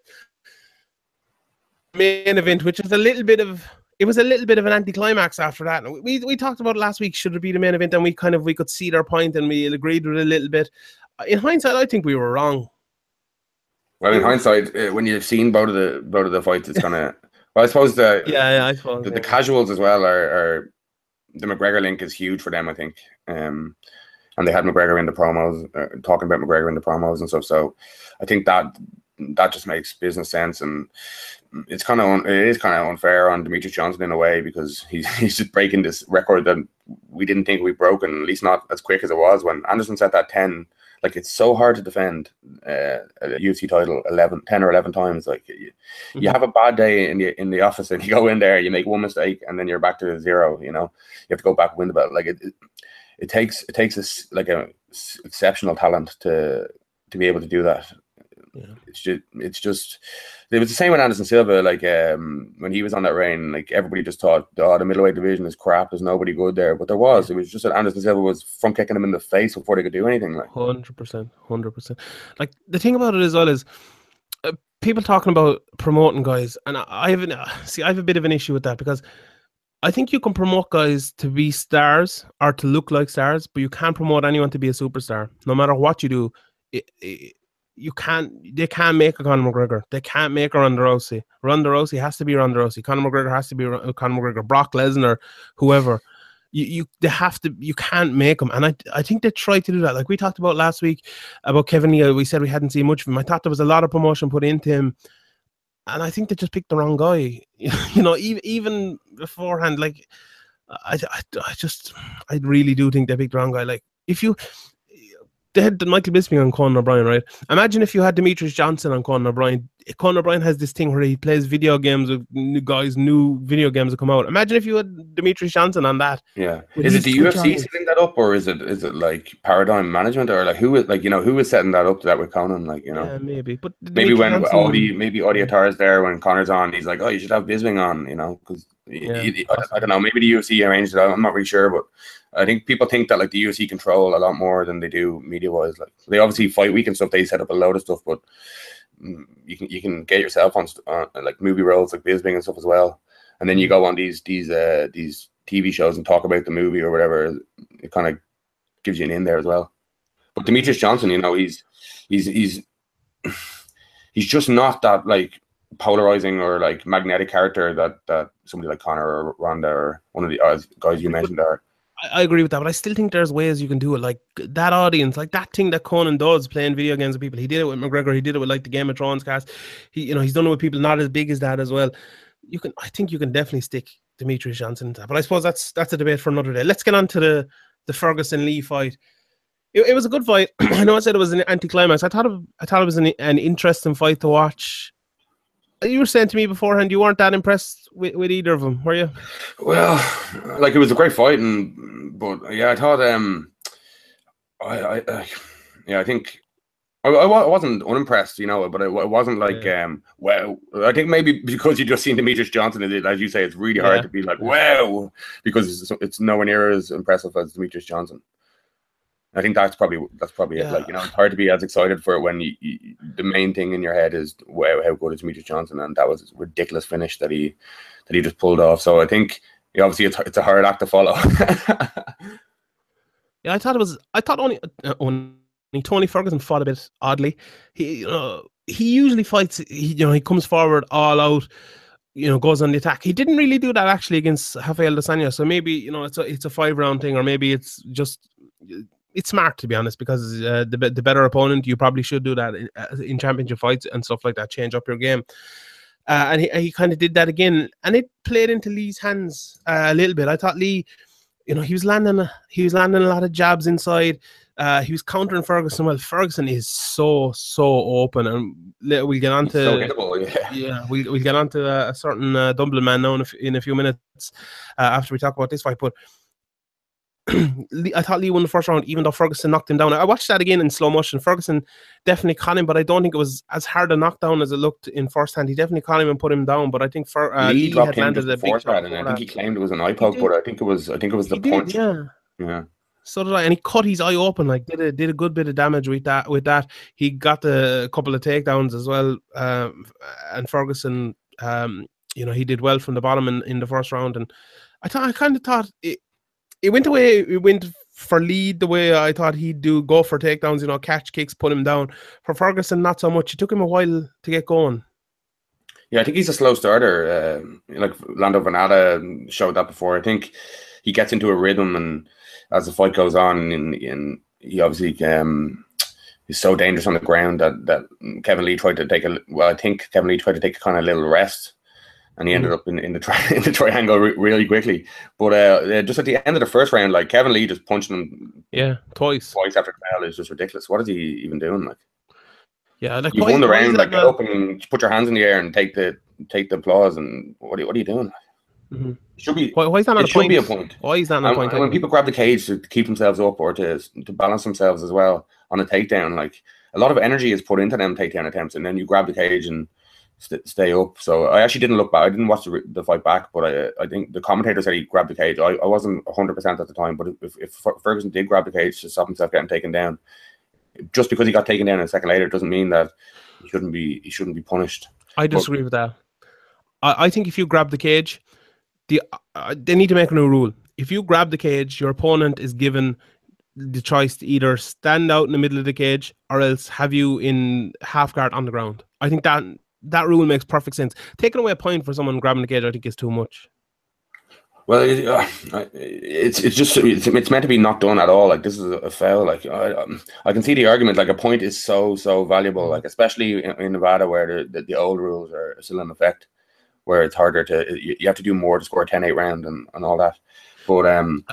Main event, which was a little bit of it was a little bit of an anticlimax after that. We we talked about last week. Should it be the main event? And we kind of we could see their point and we agreed with it a little bit. In hindsight, I think we were wrong. Well, in hindsight, uh, when you've seen both of the both of the fights, it's kind of. [LAUGHS] Well, I suppose the Yeah, yeah I suppose. the, yeah. the casuals as well are, are the McGregor link is huge for them. I think, um, and they had McGregor in the promos, uh, talking about McGregor in the promos and stuff. So, I think that that just makes business sense, and it's kind of it is kind of unfair on Demetrious Johnson in a way because he's [LAUGHS] he's just breaking this record that we didn't think we'd broken, at least not as quick as it was when Anderson set that ten. Like it's so hard to defend uh, a UFC title 11, 10 or eleven times. Like you, you Mhm. have a bad day in the in the office and you go in there, you make one mistake, and then you're back to zero. You know, you have to go back and win the belt. Like it, it, it takes it takes this like a exceptional talent to to be able to do that. Yeah. It's just it's just it was the same with Anderson Silva. Like um when he was on that reign, like everybody just thought, oh, the middleweight division is crap. There's nobody good there, but there was. It was just that Anderson Silva was front kicking him in the face before they could do anything. Like Hundred percent, hundred percent. Like the thing about it as well is uh, people talking about promoting guys, and I, I have an, uh, [SIGHS] see, I have a bit of an issue with that because I think you can promote guys to be stars or to look like stars, but you can't promote anyone to be a superstar. No matter what you do, it, it, you can't. They can't make a Conor McGregor. They can't make a Ronda Rousey. Ronda Rousey has to be Ronda Rousey. Conor McGregor has to be Conor McGregor. Brock Lesnar, whoever you, you they have to you can't make them and I I think they tried to do that like we talked about last week about Kevin Neal we said we hadn't seen much of him I thought there was a lot of promotion put into him and I think they just picked the wrong guy [LAUGHS] you know even even beforehand like I, I, I just I really do think they picked the wrong guy like if you they had Michael Bisping on Conan O'Brien, right? Imagine if you had Demetrious Johnson on Conan O'Brien. Conan O'Brien has this thing where he plays video games with new guys, new video games that come out. Imagine if you had Demetrious Johnson on that. yeah, is it the UFC setting that up, or is it is it like Paradigm Management, or like who is like you know who is setting that up to that with Conan? Like you know. Yeah, maybe. But Maybe Demetrious when Johnson- Audie, maybe Audie is there when Conor's on, he's like, "Oh, you should have Bisping on," you know, because Yeah, I, I don't know. Maybe the UFC arranged it. I'm not really sure, but I think people think that like the UFC control a lot more than they do media wise. Like they obviously fight week and stuff. They set up a load of stuff, but mm, you can you can get yourself on uh, like movie roles like Bisping and stuff as well. And then you go on these these uh these TV shows and talk about the movie or whatever. It kind of gives you an in there as well. But Demetrious Johnson, you know, he's he's he's [SIGHS] he's just not that like polarizing or like magnetic character that that somebody like Conor or Ronda or one of the uh, guys you mentioned are. I, I agree with that, but I still think there's ways you can do it. Like that audience, like that thing that Conan does, playing video games with people. He did it with McGregor. He did it with like the Game of Thrones cast. He, you know, he's done it with people not as big as that as well. You can, I think, you can definitely stick Demetrious Johnson into that. But I suppose that's that's a debate for another day. Let's get on to the the Ferguson Lee fight. It, it was a good fight. [CLEARS THROAT] I know I said it was an anticlimax. I thought I thought it was an, an interesting fight to watch. You were saying to me beforehand you weren't that impressed with, with either of them, were you? Well, like it was a great fight, and but yeah, I thought um, I, I, I yeah, I think I, I wasn't unimpressed, you know, but it, it wasn't like yeah. um, wow. I think maybe because you just seen Demetrious Johnson, as you say, it's really hard yeah. to be like wow because it's, it's nowhere near as impressive as Demetrious Johnson. I think that's probably that's probably yeah. it. Like you know, it's hard to be as excited for it when you, you, the main thing in your head is wow, how good is Demetrious Johnson, and that was a ridiculous finish that he that he just pulled off. So I think yeah, obviously it's, it's a hard act to follow. [LAUGHS] yeah, I thought it was. I thought only uh, only Tony Ferguson fought a bit oddly. He you know, he usually fights. He you know he comes forward all out you know, goes on the attack. He didn't really do that actually against Rafael dos Anjos. So maybe you know it's a it's a five round thing, or maybe it's just it's smart to be honest because uh, the the better opponent you probably should do that in, uh, in championship fights and stuff like that. Change up your game. Uh, and he, he kind of did that again, and it played into Lee's hands uh, a little bit. I thought Lee, you know, he was landing he was landing a lot of jabs inside. Uh, he was countering Ferguson. Well, Ferguson is so so open, and we'll get on to so yeah. yeah, we'll, we'll get on to a, a certain uh, Dublin man now in a, f- in a few minutes uh, after we talk about this fight. But [CLEARS THROAT] I thought Lee won the first round, even though Ferguson knocked him down. I watched that again in slow motion. Ferguson definitely caught him, but I don't think it was as hard a knockdown as it looked in first hand. He definitely caught him and put him down, but I think for, uh, Lee, Lee had landed a big shot. And I think he claimed it was an eye poke, but I think it was I think it was the he punch. Did, yeah. Yeah. So did I, and he cut his eye open. Like did a did a good bit of damage with that. With that, he got a couple of takedowns as well. Um, and Ferguson, um, you know, he did well from the bottom in, in the first round. And I thought I kind of thought it, it went away. It went for lead the way I thought he'd do, go for takedowns, you know, catch kicks, put him down. For Ferguson, not so much. It took him a while to get going. Yeah, I think he's a slow starter. Uh, like Lando Vannata showed that before. I think he gets into a rhythm, and as the fight goes on, and, and he obviously um, is so dangerous on the ground that that Kevin Lee tried to take a well. I think Kevin Lee tried to take a kind of little rest and he ended mm. up in, in the tri- [LAUGHS] in the triangle re- really quickly. But uh, just at the end of the first round, like Kevin Lee just punched him, yeah, twice, twice after the bell is just ridiculous. What is he even doing? Like, yeah, like you won the round, like get up and put your hands in the air and take the take the applause. And what are, what are you doing? Mm-hmm. should be. Why, why is that not it a should point? be a point. Why is that not and, a point? And when people grab the cage to keep themselves up or to to balance themselves as well on a takedown, like a lot of energy is put into them takedown attempts, and then you grab the cage and st- stay up. So I actually didn't look back. I didn't watch the, the fight back, but I I think the commentator said he grabbed the cage. I, I wasn't 100% at the time, but if, if Ferguson did grab the cage to stop himself getting taken down, just because he got taken down a second later doesn't mean that he shouldn't be he shouldn't be punished. I disagree but, with that. I, I think if you grab the cage, the uh, they need to make a new rule. If you grab the cage, your opponent is given the choice to either stand out in the middle of the cage or else have you in half guard on the ground. I think that that rule makes perfect sense. Taking away a point for someone grabbing the cage, I think, is too much. Well, it, uh, it's it's just it's, it's, meant to be not done at all. Like this is a foul. Like I, um, I can see the argument. Like a point is so so valuable. Like especially in, in Nevada where the, the, the, old rules are still in effect, where it's harder to you, you have to do more to score a 10-8 round and, and all that. But um,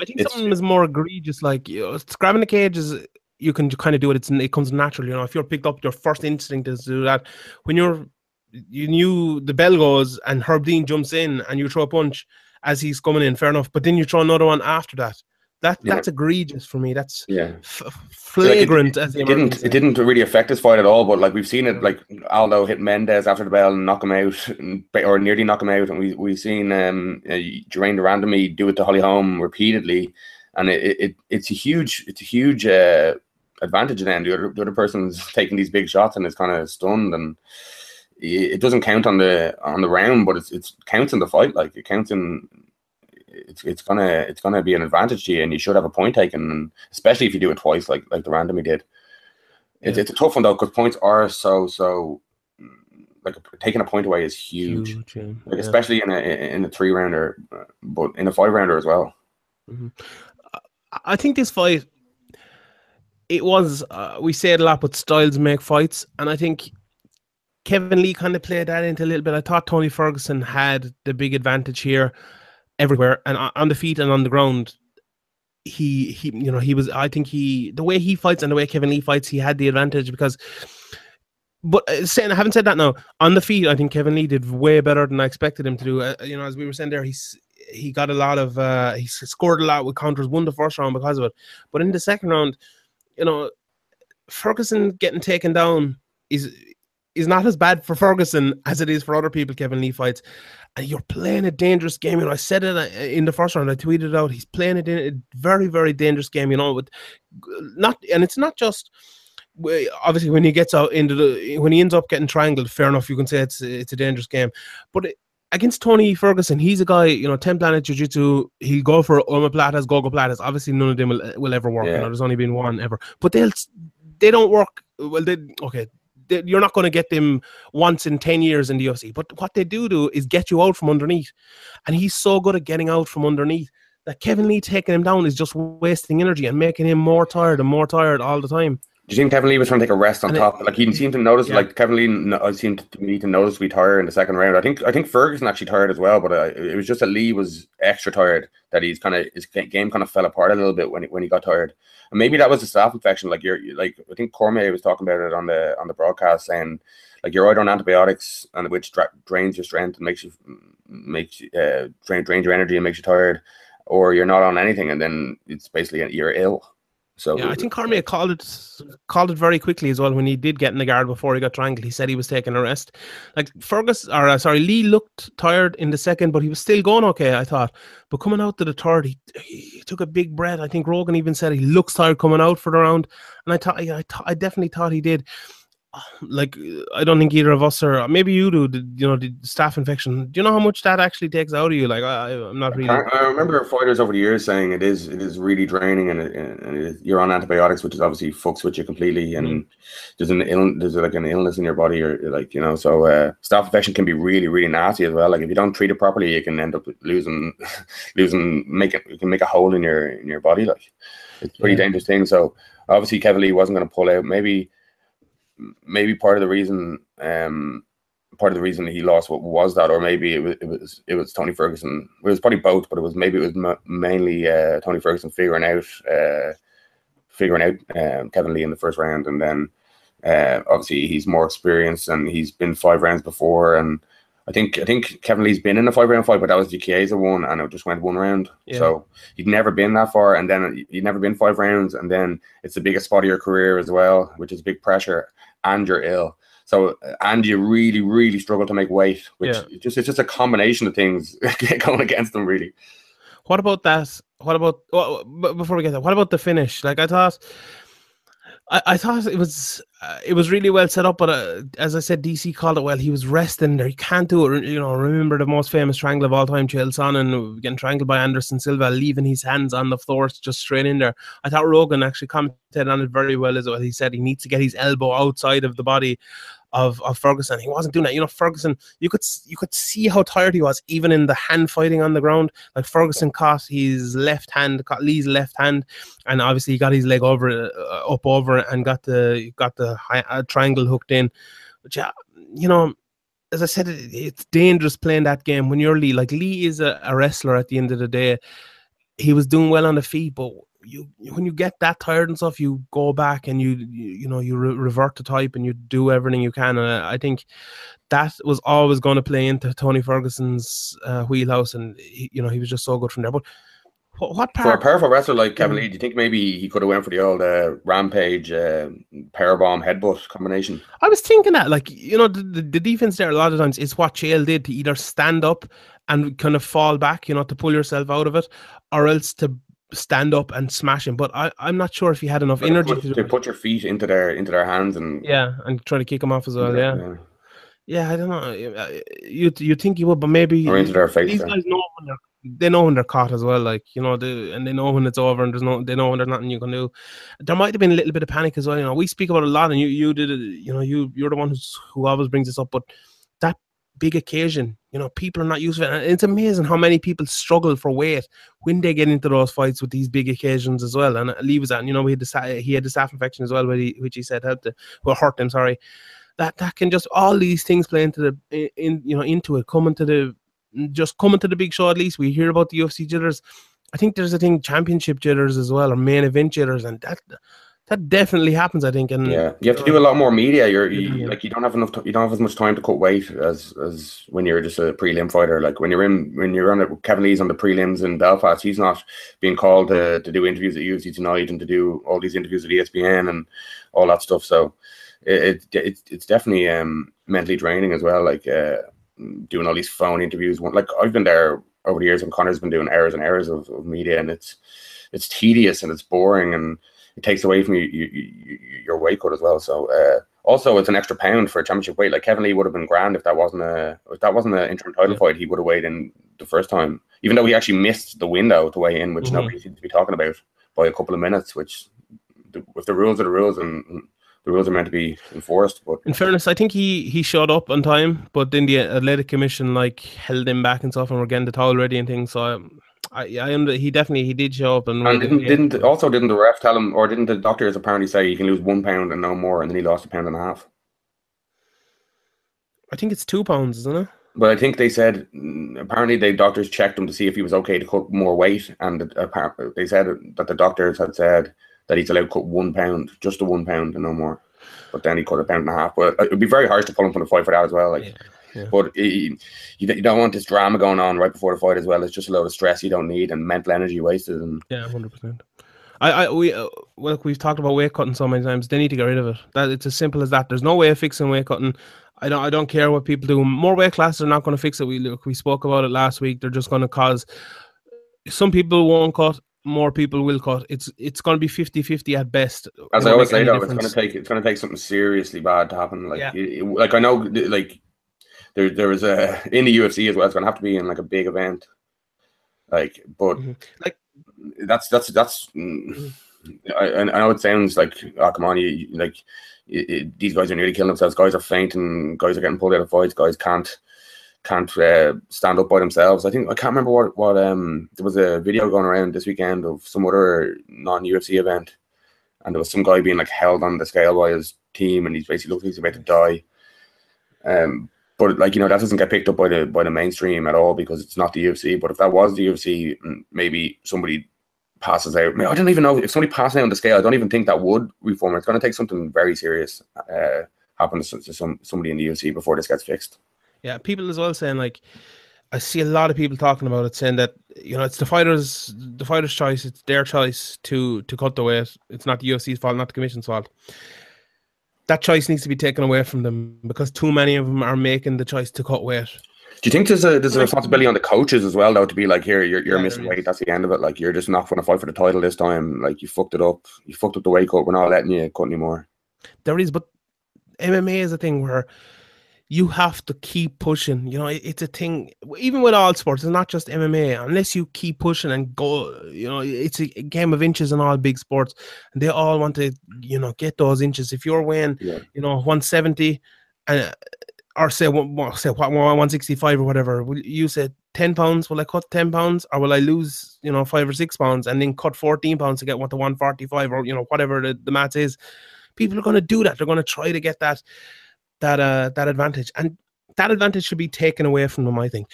I think something is more egregious. Like you know, grabbing the cage is you can kind of do it. It's it comes naturally. You know, if you're picked up, your first instinct is to do that. When you're you knew the bell goes and Herb Dean jumps in and you throw a punch as he's coming in, fair enough. But then you throw another one after that. That yeah. that's egregious for me. That's yeah f- flagrant. Like it, it didn't it didn't really affect his fight at all. But like we've seen it, like Aldo hit Mendes after the bell and knock him out, and, [LAUGHS] or nearly knock him out, and we we've seen um uh, Randamie do it to Holly Holm repeatedly, and it, it it's a huge it's a huge uh, advantage then. The other, the other person's [LAUGHS] taking these big shots and is kind of stunned and it doesn't count on the on the round, but it's it's counts in the fight. Like it counts in it's it's gonna it's gonna be an advantage to you, and you should have a point taken, and especially if you do it twice, like like the Randamie did. It's, yeah. it's a tough one though because points are so so like taking a point away is huge, Huge, yeah. like Yeah. especially in a in a three rounder, but in a five rounder as well. Mm-hmm. I- I think this fight, it was uh, we say it a lot, but styles make fights, and I think Kevin Lee kind of played that into a little bit. I thought Tony Ferguson had the big advantage here, everywhere, and on the feet and on the ground. He he, you know, he was. I think he the way he fights and the way Kevin Lee fights, he had the advantage because. But uh, saying, I haven't said that now. On the feet, I think Kevin Lee did way better than I expected him to do. Uh, you know, as we were saying there, he's he got a lot of uh he scored a lot with counters, won the first round because of it. But in the second round, you know, Ferguson getting taken down is is not as bad for Ferguson as it is for other people. Kevin Lee fights, and you're playing a dangerous game. You know, I said it uh, in the first round. I tweeted out. He's playing it in a very very dangerous game. You know, with not and it's not just. Obviously, when he gets out into the when he ends up getting triangled, fair enough. You can say it's it's a dangerous game, but it, against Tony Ferguson, he's a guy, you know, 10 planet jiu jitsu, he'll go for omoplatas, gogo platas. Obviously, none of them will, will ever work. You know, there's only been one ever. But they'll, they don't work. Well, they, okay, they, you're not going to get them once in 10 years in the UFC. But what they do do is get you out from underneath. And he's so good at getting out from underneath that Kevin Lee taking him down is just wasting energy and making him more tired and more tired all the time. Do you think Kevin Lee was trying to take a rest on And it- top? like he didn't seem to notice. Yeah. Like Kevin Lee no- I seemed to me to notice we tired in the second round. I think I think Ferguson actually tired as well, but uh, it was just that Lee was extra tired. That he's kind of his game kind of fell apart a little bit when he, when he got tired. And maybe that was a staph infection. Like you're like I think Cormier was talking about it on the on the broadcast saying like you're either on antibiotics and which dra- drains your strength and makes you makes uh, drain drains your energy and makes you tired, or you're not on anything and then it's basically you're ill. So Yeah, I think Cormier called it called it very quickly as well when he did get in the guard before he got triangled. He said he was taking a rest. Like Fergus or uh, sorry, Lee looked tired in the second, but he was still going okay. I thought, but coming out to the third, he, he took a big breath. I think Rogan even said he looks tired coming out for the round, and I thought I, I, thought- I definitely thought he did. [SIGHS] Like I don't think either of us or maybe you do. The, you know the staph infection. Do you know how much that actually takes out of you? Like I, I'm not really. I I remember fighters over the years saying it is it is really draining and, it, and it is, you're on antibiotics, which is obviously fucks with you completely. And there's an ill, there's like an illness in your body, or like you know, so uh, staph infection can be really really nasty as well. Like if you don't treat it properly, you can end up losing [LAUGHS] losing make it you can make a hole in your in your body. Like it's a pretty Yeah. dangerous thing. So obviously Kevin Lee wasn't going to pull out. Maybe maybe part of the reason um part of the reason he lost what was that or maybe it was it was it was Tony Ferguson. It was probably both but it was maybe it was ma- mainly uh Tony Ferguson figuring out uh figuring out um, Kevin Lee in the first round. And then uh obviously he's more experienced and he's been five rounds before. And I think I think Kevin Lee's been in a five round fight but that was the Chiesa one and it just went one round. Yeah. so he'd never been that far. And then he'd never been five rounds. And then it's the biggest spot of your career as well which is big pressure and you're ill. So and you really, really struggle to make weight, which Yeah. just it's just a combination of things [LAUGHS] going against them. Really, What about that? What about well, b- before we get there? What about the finish? Like I thought, I, I thought it was uh, it was really well set up. But uh, as I said, DC called it well. He was resting there. He can't do it. You know, remember the most famous triangle of all time, Chael Sonnen getting triangled by Anderson Silva, leaving his hands on the floor just straight in there. I thought Rogan actually commented on it very well as well. He said he needs to get his elbow outside of the body of, of Ferguson. He wasn't doing that. You know, Ferguson, you could you could see how tired he was, even in the hand fighting on the ground. Like Ferguson caught his left hand, caught Lee's left hand, and obviously he got his leg over uh, up over and got the got the hi- uh, triangle hooked in. But yeah, you know, as I said, it, it's dangerous playing that game when you're Lee. Like Lee is a, a wrestler at the end of the day. He was doing well on the feet, but you when you get that tired and stuff, you go back and you you, you know you re- revert to type and you do everything you can. And I, I think that was always going to play into Tony Ferguson's uh, wheelhouse, and he, you know he was just so good from there. But what, what for a powerful wrestler like Kevin Mm. Lee, do you think maybe he could have went for the old uh, rampage uh, powerbomb headbutt combination? I was thinking that, like, you know, the, the, the defense there a lot of times is what Chael did to either stand up and kind of fall back, you know, to pull yourself out of it, or else to stand up and smash him. But I, I'm not sure if he had enough To energy put, to put your feet into their into their hands and Yeah, and try to kick him off as well. Yeah, yeah. I don't know. Uh, You you think he would, but maybe or into their face. these guys know when they're they know when they're caught as well. Like you know, they, and they know when it's over, and there's no they know when there's nothing you can do. There might have been a little bit of panic as well. You know, we speak about a lot, and you you did it. You know, you you're the one who's who always brings this up, but big occasion. You know, people are not used to it. And it's amazing how many people struggle for weight when they get into those fights with these big occasions as well. And Lee was that, you know, he had the he had the staph infection as well, which he, which he said helped to, well, hurt him. Sorry, that that can just all these things play into the in you know into it, coming to the just coming to the big show. At least we hear about the UFC jitters. I think there's a thing championship jitters as well, or main event jitters, and that that definitely happens. I think, and yeah, you have to do a lot more media. You're you, like you don't have enough. you don't have as much time to cut weight as as when you're just a prelim fighter. Like when you're in when you're on it, Kevin Lee's on the prelims in Belfast. He's not being called to, to do interviews at UFC tonight and to do all these interviews at ESPN and all that stuff. So it, it, it it's definitely um mentally draining as well. Like uh, doing all these phone interviews. Like I've been there over the years, and Conor's been doing hours and hours of, of media, and it's it's tedious and it's boring and it takes away from you, you, you your weight cut as well. So uh, also it's an extra pound for a championship weight. Like Kevin Lee would have been grand if that wasn't a if that wasn't an interim title yeah. fight. He would have weighed in the first time, even though he actually missed the window to weigh in, which mm-hmm. nobody seems to be talking about by a couple of minutes. Which the, if the rules are the rules and the rules are meant to be enforced. But in fairness, I think he he showed up on time, but then the athletic commission like held him back and stuff, and we're getting the towel ready and things. So. I, I, I am. He definitely he did show up and, and didn't, didn't also didn't the ref tell him or didn't the doctors apparently say you can lose one pound and no more and then he lost a pound and a half. I think it's two pounds, isn't it? But I think they said apparently the doctors checked him to see if he was okay to cut more weight, and apparently, they said that the doctors had said that he's allowed to cut one pound, just a one pound and no more. But then he cut a pound and a half. But it would be very harsh to pull him from the fight for that as well. Like. Yeah. Yeah. But you, you don't want this drama going on right before the fight as well. It's just a load of stress you don't need and mental energy wasted. And yeah, hundred percent. I, I, we, uh, look, we've talked about weight cutting so many times. They need to get rid of it. That it's as simple as that. There's no way of fixing weight cutting. I don't, I don't care what people do. More weight classes are not going to fix it. We look, we spoke about it last week. They're just going to cause some people won't cut. More people will cut. It's it's going to be 50-50 at best. As I always say, though, it's going to take it's going to take something seriously bad to happen. Like, yeah. it, like I know, like there there was a in the UFC as well. It's gonna have to be in like a big event. Like, but mm-hmm. like that's that's that's. Mm, I, I know it sounds like oh come on you like it, it, these guys are nearly killing themselves. Guys are fainting. Guys are getting pulled out of fights. Guys can't can't uh, stand up by themselves. I think I can't remember what what um there was a video going around this weekend of some other non UFC event, and there was some guy being like held on the scale by his team, and he's basically looking like he's about to die. Um, but like you know that doesn't get picked up by the by the mainstream at all because it's not the UFC. But if that was the UFC, maybe somebody passes out. I, mean, I don't even know if somebody passes out on the scale. I don't even think that would reform. It's going to take something very serious uh, happen to, to some somebody in the UFC before this gets fixed. Yeah, people as well saying like. I see a lot of people talking about it, saying that you know it's the fighters, the fighters' choice. It's their choice to to cut the weight. It's not the UFC's fault, not the commission's fault that choice needs to be taken away from them because too many of them are making the choice to cut weight. Do you think there's a there's a responsibility on the coaches as well though to be like here you're you're yeah, missing weight. that's the end of it. Like you're just not going to fight for the title this time. Like you fucked it up. You fucked up the weight cut. We're not letting you cut anymore. There is, but MMA is a thing where you have to keep pushing. You know, it's a thing. Even with all sports, it's not just MMA. Unless you keep pushing and go, you know, it's a game of inches in all big sports, and they all want to, you know, get those inches. If you're weighing, yeah. you know, 170, uh, or say one, say 165 or whatever, you said 10 pounds? Will I cut 10 pounds, or will I lose, you know, five or six pounds and then cut 14 pounds to get what the 145 or you know whatever the, the math is? People are going to do that. They're going to try to get that that uh that advantage, and that advantage should be taken away from them. I think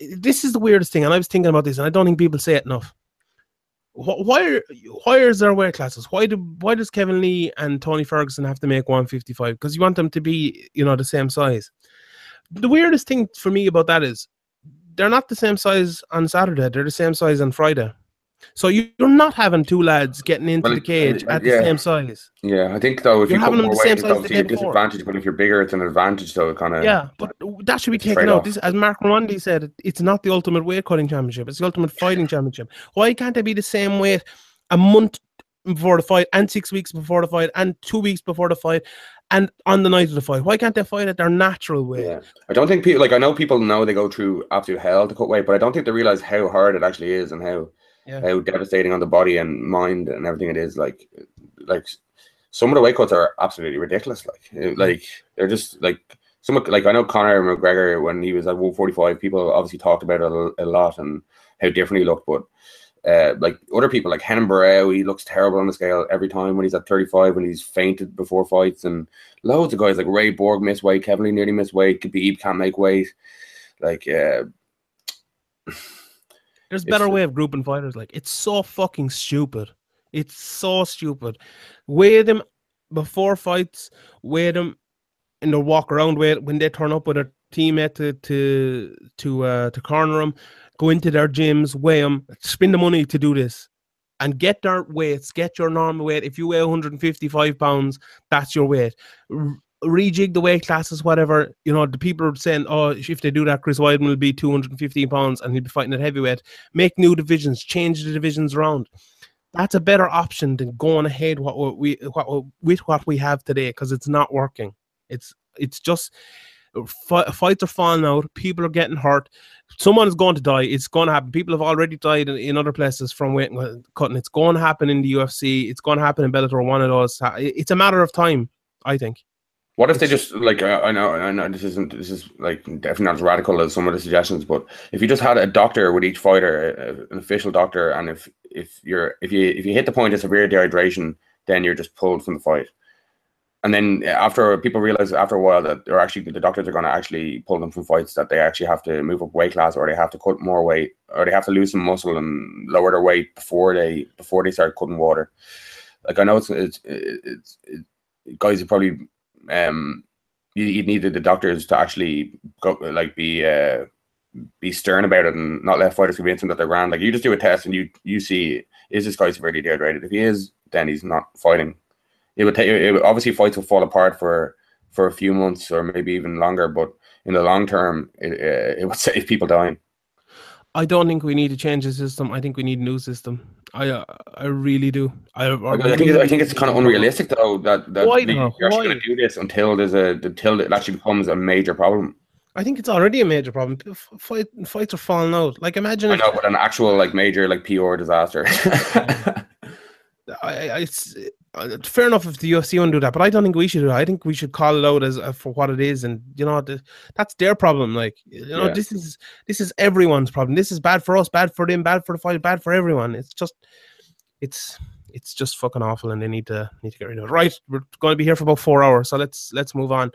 this is the weirdest thing, and I was thinking about this, and I don't think people say it enough. Why are why is there weight classes? Why do why does Kevin Lee and Tony Ferguson have to make 155? Because you want them to be you know the same size. The weirdest thing for me about that is they're not the same size on Saturday. They're the same size on Friday. So you're not having two lads getting into well, the cage uh, at yeah. the same size. Yeah, I think though if you're you having them the same weight, size, it's obviously a disadvantage. But if you're bigger, it's an advantage. So it kind of yeah. But that should be taken out. This, as Marc Raimondi said, it's not the ultimate weight cutting championship. It's the ultimate fighting championship. Why can't they be the same weight a month before the fight, and six weeks before the fight, and two weeks before the fight? and on the night of the fight. Why can't they fight at their natural way? Yeah. I don't think people like I know people know they go through absolute hell to cut weight, but I don't think they realize how hard it actually is and how yeah. how devastating on the body and mind and everything it is. Like, like some of the weight cuts are absolutely ridiculous. Like, like they're just like some like I know Conor McGregor when he was at 145, people obviously talked about it a, a lot and how different he looked, but. Uh, like other people, like Renan Barao, he looks terrible on the scale every time when he's at 35 when he's fainted before fights, and loads of guys like Ray Borg miss weight, Kevin Lee nearly miss weight, Khabib can't make weight. Like, uh, There's a better way of grouping fighters. Like it's so fucking stupid. It's so stupid. Weigh them before fights. Weigh them in the walk around weight when they turn up with a teammate to to to uh, to corner them. Go into their gyms, weigh them, spend the money to do this, and get their weights. Get your normal weight. If you weigh 155 pounds, that's your weight. Rejig the weight classes, whatever. You know, the people are saying, oh, if they do that, Chris Weidman will be 215 pounds and he'll be fighting at heavyweight. Make new divisions, change the divisions around. That's a better option than going ahead what we what with what we have today because it's not working. It's it's just fi- fights are falling out. People are getting hurt. Someone is going to die. It's going to happen. People have already died in, in other places from weight cutting. It's going to happen in the UFC. It's going to happen in Bellator. One of those. It's a matter of time. I think. What if they just like uh, I know I know this isn't this is like definitely not as radical as some of the suggestions, but if you just had a doctor with each fighter, uh, an official doctor, and if if you're if you if you hit the point of severe dehydration, then you're just pulled from the fight, and then after people realize after a while that they're actually the doctors are going to actually pull them from fights that they actually have to move up weight class or they have to cut more weight or they have to lose some muscle and lower their weight before they before they start cutting water. Like I know it's it's it's, it's guys are probably um you, you needed the doctors to actually go like be uh be stern about it and not let fighters convince them that they're grand. Like you just do a test and you you see is this guy severely dehydrated? If he is, then he's not fighting. It would take it obviously fights will fall apart for for a few months or maybe even longer, but in the long term, it uh, it would [LAUGHS] save people dying. I don't think we need to change the system. I think we need a new system. I uh, I really do. I, I, I think I think it's kind of unrealistic though that that Why you're actually going to do this until there's a until it actually becomes a major problem. I think it's already a major problem. Fight, fights are falling out. Like imagine I if know, but an actual like major like PR disaster. [LAUGHS] I, I, it's uh, fair enough if the UFC want to do that, but I don't think we should do it. I think we should call it out as uh, for what it is, and you know the, that's their problem. Like you know, Yeah. this is this is everyone's problem. This is bad for us, bad for them, bad for the fight, bad for everyone. It's just it's it's just fucking awful, and they need to need to get rid of it. Right, we're going to be here for about four hours, so let's let's move on.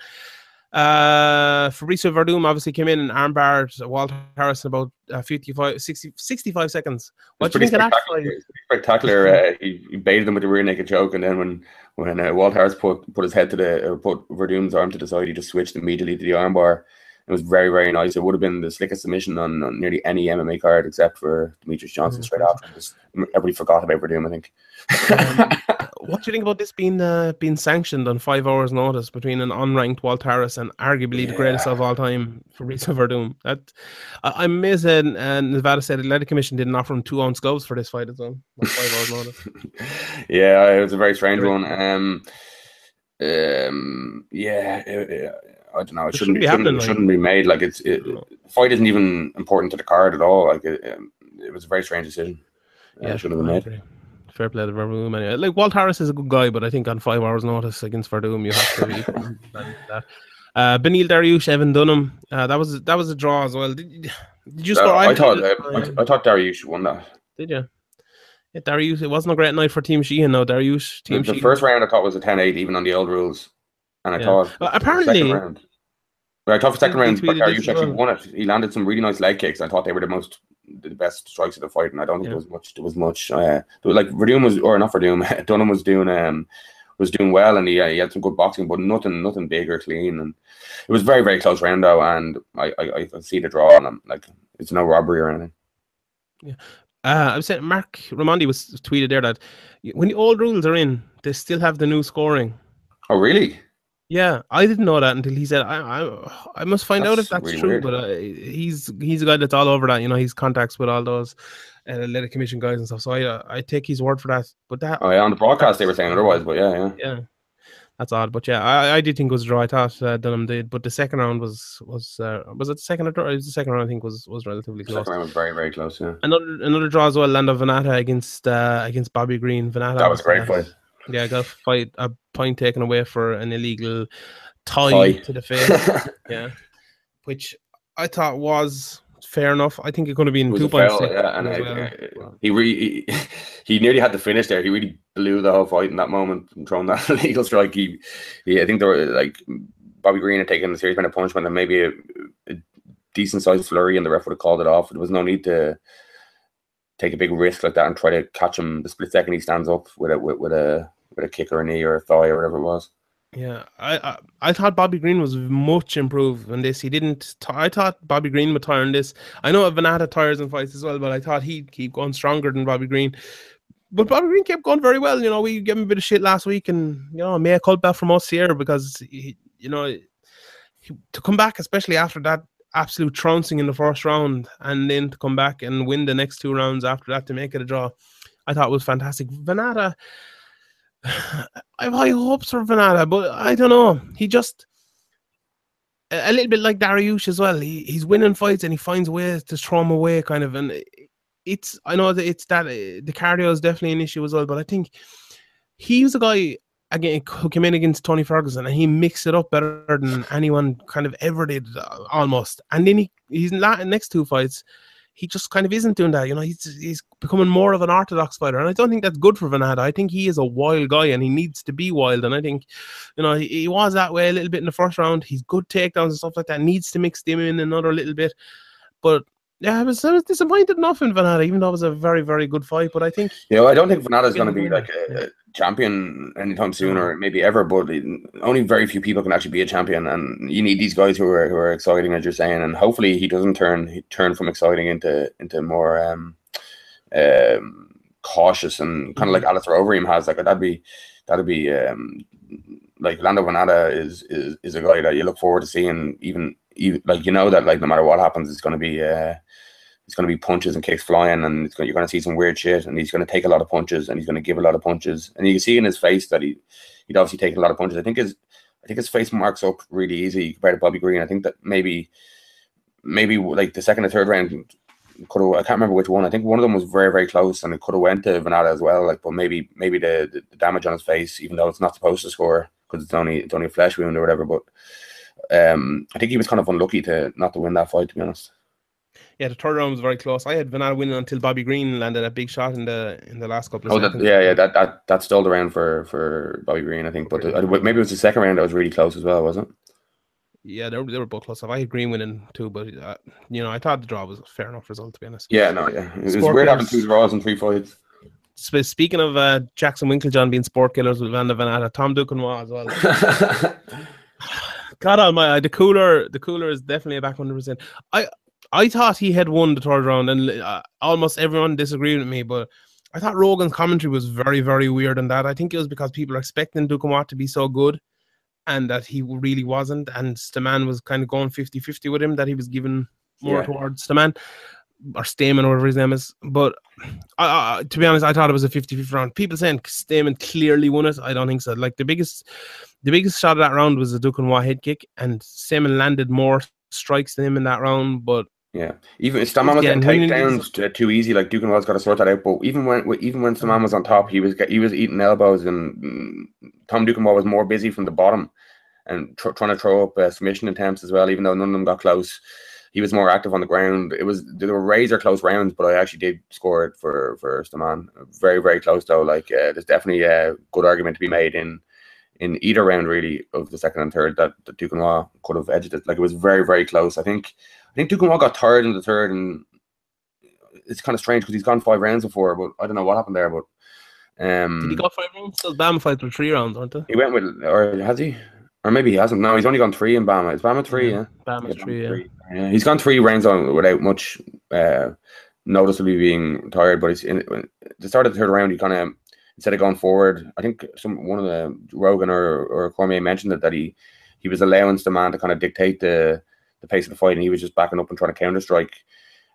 Uh, Fabrício Werdum obviously came in and armbarred Walter Harris in about uh, 55, 60, 65 seconds. What do you think of that spectacular. fight? It's pretty spectacular. Uh, he, he baited him with the rear naked choke, and then when when uh, Walt Harris put put his head to the uh, put Werdum's arm to the side, he just switched immediately to the armbar. It was very very nice. It would have been the slickest submission on, on nearly any MMA card except for Demetrious Johnson Mm, straight after. Just, everybody forgot about Werdum, I think. [LAUGHS] What do you think about this being uh, being sanctioned on five hours' notice between an unranked Walt Harris and arguably the greatest of all time, Fabrício Werdum? That I, I'm amazed that uh, Nevada State Athletic Commission didn't offer him two ounce gloves for this fight as well. on five hours' notice. [LAUGHS] yeah, it was a very strange one. Um, um, yeah, it- it- I don't know. It It shouldn't, be shouldn't, like- shouldn't be made. Like it's it, fight isn't even important to the card at all. Like it, um, it was a very strange decision. Yeah, it shouldn't have been made. Fair play to Werdum. Anyway, like Walt Harris is a good guy, but I think on five hours' notice against Werdum, you have to be. [LAUGHS] that. Uh, Benil Dariush, Evan Dunham. Uh, that was that was a draw as well. Did, you- did you Uh, score? I thought uh, uh, I, I thought Dariush won that. Did you? Yeah, Dariush. It wasn't a great night for Team Sheehan, though. Dariush, The, Team the Sheehan. first round I thought was a 10-8 even on the old rules, and I Yeah. thought Well, apparently- second round. But I thought for second He round, tweeted Dariush this as actually well. won it. He landed some really nice leg kicks. I thought they were the most the best strikes of the fight, and I don't think Yeah. there was much. There was much. Uh, there was, like Werdum was, or not Werdum, [LAUGHS] Dunham was doing um was doing well, and he, uh, he had some good boxing, but nothing nothing big or clean. And it was very very close round though, and I I, I see the draw, and I'm like it's no robbery or anything. Uh, I was saying Marc Raimondi was tweeted there that when the old rules are in, they still have the new scoring. Oh really? Yeah, I didn't know that until he said. I I, I must find out if That's that's really true. weird. But uh, he's he's a guy that's all over that. You know, he's contacts with all those uh, athletic commission guys and stuff. So I uh, I take his word for that. But that Oh yeah, on the broadcast they were saying otherwise, but yeah, yeah. yeah, that's odd. But yeah, I, I did think it was a draw. I thought uh, Dunham did, but the second round was was uh, was it the second or third? It was the second round. I think was was relatively The close. second round was very very close. Yeah, Another another draw as well. Lando Vannata against uh, against Bobby Green. Vannata that was a great uh, fight. Yeah, got a fight a point taken away for an illegal tie, Tie. to the face. [LAUGHS] yeah, which I thought was fair enough. I think it could have been two points. foul, yeah, and I- well. I- he really he, [LAUGHS] he nearly had to finish there. He really blew the whole fight in that moment, and throwing that [LAUGHS] illegal strike. He, he I think there were like Bobby Green had taken a serious amount of punishment and maybe a, a decent sized flurry, and the ref would have called it off. There was no need to take a big risk like that and try to catch him the split second he stands up with a with, with a with a kick or a knee or a thigh or whatever it was. Yeah, I, I I thought Bobby Green was much improved in this. He didn't. T- I thought Bobby Green would tire in this. I know Vannata tires in fights as well, but I thought he'd keep going stronger than Bobby Green. But Bobby Green kept going very well. You know, we gave him a bit of shit last week, and you know, may a culpa from us here because he, you know he, to come back, especially after that absolute trouncing in the first round, and then to come back and win the next two rounds after that to make it a draw, I thought was fantastic. Vannata. [SIGHS] I have high hopes for Vannata, but I don't know. He just a little bit like Dariush as well. He he's winning fights and he finds ways to throw him away, kind of. And it's I know that it's that uh, the cardio is definitely an issue as well, but I think he was a guy again who came in against Tony Ferguson and he mixed it up better than anyone kind of ever did, uh, almost. And then he he's in la- next two fights. He just kind of isn't doing that, you know. He's he's becoming more of an orthodox fighter, and I don't think that's good for Vannata. I think he is a wild guy, and he needs to be wild. And I think, you know, he, he was that way a little bit in the first round. He's good takedowns and stuff like that. Needs to mix them in another little bit, but yeah, I was I was disappointed enough in Vannata, even though it was a very very good fight. But I think You know, I don't think Vannata's going to be like a champion anytime soon, or maybe ever. But only very few people can actually be a champion, and you need these guys who are who are exciting, as you're saying. And hopefully, he doesn't turn he turn from exciting into into more um, um, cautious and kind of like Alistair Overeem has. Like that'd be that'd be um, like Lando Vannata is is is a guy that you look forward to seeing. Even even like you know that like no matter what happens, it's going to be. Uh, it's going to be punches and kicks flying, and going, you're going to see some weird shit. And he's going to take a lot of punches, and he's going to give a lot of punches, and you can see in his face that he he'd obviously taken a lot of punches. I think his I think his face marks up really easy compared to Bobby Green. I think that maybe maybe like the second or third round could have I can't remember which one. I think one of them was very very close, and it could have went to Vannata as well. Like, but maybe maybe the, the, the damage on his face, even though it's not supposed to score because it's only it's only a flesh wound or whatever. But um, I think he was kind of unlucky to not to win that fight. To be honest. Yeah, the third round was very close. I had Vannata winning until Bobby Green landed a big shot in the in the last couple of Oh, that, yeah, yeah, that that that stalled around for for Bobby Green, I think. But the, maybe it was the second round that was really close as well, wasn't it? yeah, they were, they were both close. I had Green winning too, but uh, you know, I thought the draw was a fair enough result to be honest. Yeah, no, yeah. It was Sport weird having two draws and three fights. Speaking of uh, Jackson Winkeljohn being sport killers with Vanda Vannata, Tom Duquesnoy as well. [LAUGHS] God almighty, the cooler, the cooler is definitely a back hundred percent. I I thought he had won the third round, and uh, almost everyone disagreed with me, but I thought Rogan's commentary was very, very weird on that. I think it was because people are expecting Duquesnoy to be so good, and that he really wasn't, and Stamann was kind of going 50-50 with him, that he was given more Yeah. towards Stamann or Stamen, or whatever his name is. But I, I, to be honest, I thought it was a 50-50 round. People saying Stamen clearly won it. I don't think so. Like the biggest, the biggest shot of that round was the Duquesnoy head kick, and Stamen landed more strikes than him in that round. But Yeah, even Stamann was Yeah, getting and when he- takedowns t- too easy. Like Dugan got to sort that out. But even when even when Stamann was on top, he was he was eating elbows, and mm, Tom Duquesnoy was more busy from the bottom and tr- trying to throw up uh, submission attempts as well. Even though none of them got close, he was more active on the ground. It was there were razor close rounds, but I actually did score it for for Stamann. Very very close though. Like uh, there's definitely a good argument to be made in. In either round, really, of the second and third, that, that Duquesnoy could have edged it. Like it was very, very close. I think I think Duquesnoy got tired in the third, and it's kind of strange because he's gone five rounds before, but I don't know what happened there. But um, did he go five rounds? Those BAMMA fights were three rounds, aren't they? he went with, or has he? Or maybe he hasn't. No, he's only gone three in BAMMA. Is BAMMA three? Yeah, BAMMA's Yeah, three. BAMMA Yeah. Yeah, he's gone three rounds on without much uh, noticeably being tired. But he's in the start of the third round. He kind of instead of going forward, I think some one of the Rogan or or Cormier mentioned it that he he was allowing the man to kind of dictate the the pace of the fight, and he was just backing up and trying to counter strike.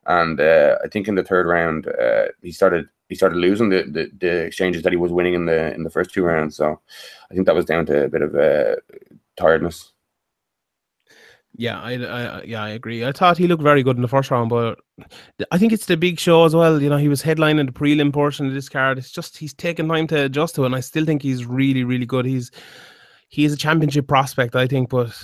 And uh, I think in the third round, uh, he started he started losing the, the, the exchanges that he was winning in the in the first two rounds. So I think that was down to a bit of uh, tiredness. Yeah, I, I, yeah, I agree. I thought he looked very good in the first round, but I think it's the big show as well. You know, he was headlining the prelim portion of this card. It's just he's taking time to adjust to it, and I still think he's really, really good. He's he is a championship prospect, I think, but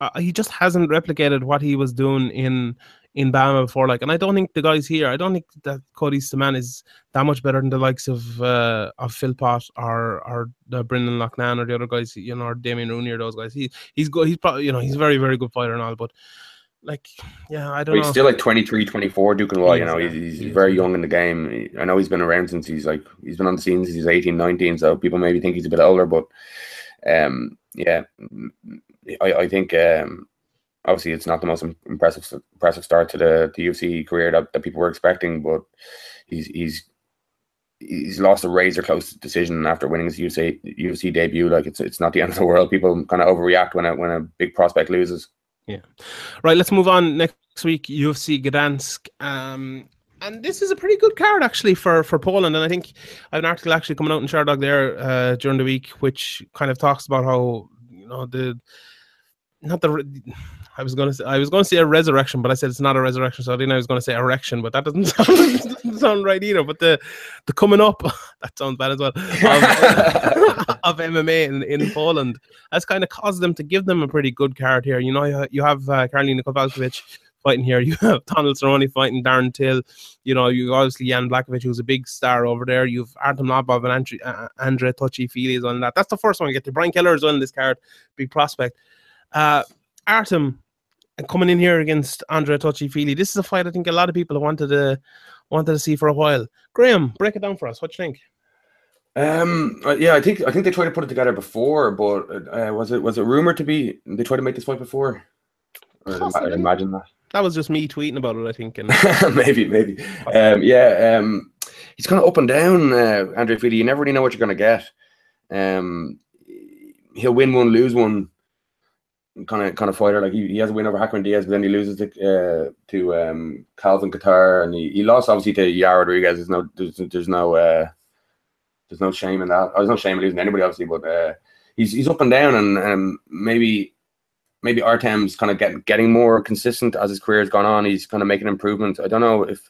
uh, he just hasn't replicated what he was doing in in BAMMA before. Like, and I don't think the guys here, I don't think that Cody Stamann is that much better than the likes of uh, of Philpott or or uh, Brendan Loughnane or the other guys, you know, or Damien Rooney or those guys. He he's good. He's probably you know he's a very very good fighter and all, but like yeah, I don't know. he's still like 23, 24, Duquesnoy, you know, he's, he's He very young in the game. I know he's been around since he's like, he's been on the scene since he's 18, 19, so people maybe think he's a bit older, but um, yeah, I, I think um, obviously it's not the most impressive impressive start to the, the UFC career that, that people were expecting, but he's he's he's lost a razor close decision after winning his UFC UFC debut. Like it's it's not the end of the world. People kind of overreact when a when a big prospect loses. Yeah, right, let's move on. Next week, UFC Gdansk. Um, and this is a pretty good card actually for for Poland. And I think I have an article actually coming out in Sherdog there uh, during the week, which kind of talks about how you know the not the. re- I was gonna say I was gonna say a resurrection, but I said it's not a resurrection, so I didn't. know I was gonna say erection, but that doesn't [LAUGHS] sound, doesn't sound right either. But the the coming up [LAUGHS] that sounds bad as well of, [LAUGHS] of MMA in, in Poland has kind of caused them to give them a pretty good card here. You know, you have uh, Karolina Kowalkiewicz fighting here. You have Donald Cerrone fighting Darren Till. You know, you obviously Jan Blachowicz, who's a big star over there. You've Artem Lobov and Andre, uh, Andre Touchy Fili on that. That's the first one you get to. Brian Kelleher is on this card, big prospect. Uh, Artem coming in here against Andre Touchy Fili. This is a fight I think a lot of people wanted to wanted to see for a while. Graham, break it down for us. What do you think? Um. uh, Yeah, I think I think they tried to put it together before, but uh, was it was it rumored to be they tried to make this fight before? Or I imagine that. That was just me tweeting about it, I think. And [LAUGHS] maybe, maybe. Um, yeah. Um, he's kind of up and down, uh, Andre Fili. You never really know what you're going to get. Um, he'll win one, lose one. Kind of, kind of fighter. Like he, he has a win over Hacran Dias, but then he loses to uh, to um, Calvin Kattar, and he, he lost obviously to Yair Rodriguez. There's no, there's, there's no, uh, there's no shame in that. Oh, there's no shame in losing anybody, obviously, but uh, he's he's up and down, and um, maybe maybe Artem's kind of getting getting more consistent as his career has gone on. He's kind of making improvements. I don't know if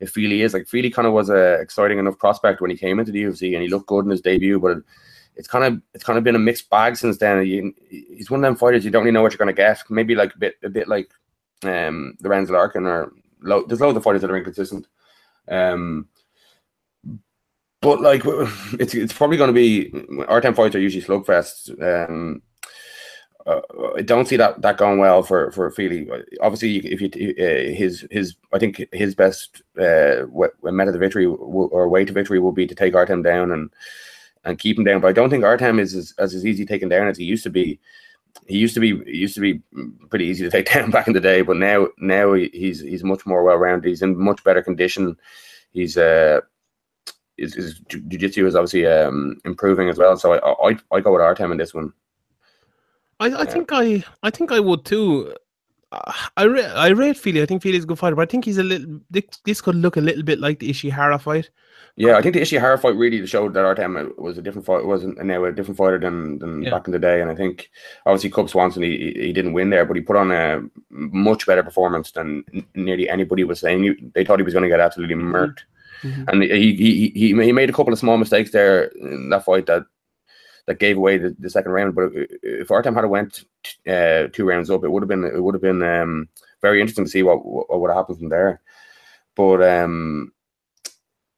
if Fili is like Fili kind of was a exciting enough prospect when he came into the UFC and he looked good in his debut, but it's kind of it's kind of been a mixed bag since then. He's one of them fighters you don't really know what you're going to get. Maybe like a bit a bit like um Lorenzo Larkin or lo- there's loads of fighters that are inconsistent. Um, but like [LAUGHS] it's it's probably going to be Artem fights are usually slugfests. Um, uh, I don't see that that going well for for Fili. Obviously, if you uh, his his I think his best uh, method of victory will, or way to victory will be to take Artem down and and keep him down. But I don't think Artem is as, as easy taken down as he used to be. He used to be he used to be pretty easy to [LAUGHS] take down back in the day, but now now he's he's much more well rounded. He's in much better condition. He's uh his, his jiu- jiu-jitsu is obviously um improving as well. So I I I go with Artem in this one. I, I think I I think I would too. I ra- I rate Fili. I think Fili's a good fighter, but I think he's a little. This, could look a little bit like the Ishihara fight. Yeah, I think the Ishihara fight really showed that Artem was a different fight, wasn't now a different fighter than than Yeah. back in the day. And I think obviously Cub Swanson he, he didn't win there, but he put on a much better performance than nearly anybody was saying. They thought he was going to get absolutely murked, Mhm. and he, he he he made a couple of small mistakes there in that fight that that gave away the, the second round. But if Artem had went uh, two rounds up, it would have been it would have been um, very interesting to see what what would happen from there. But um,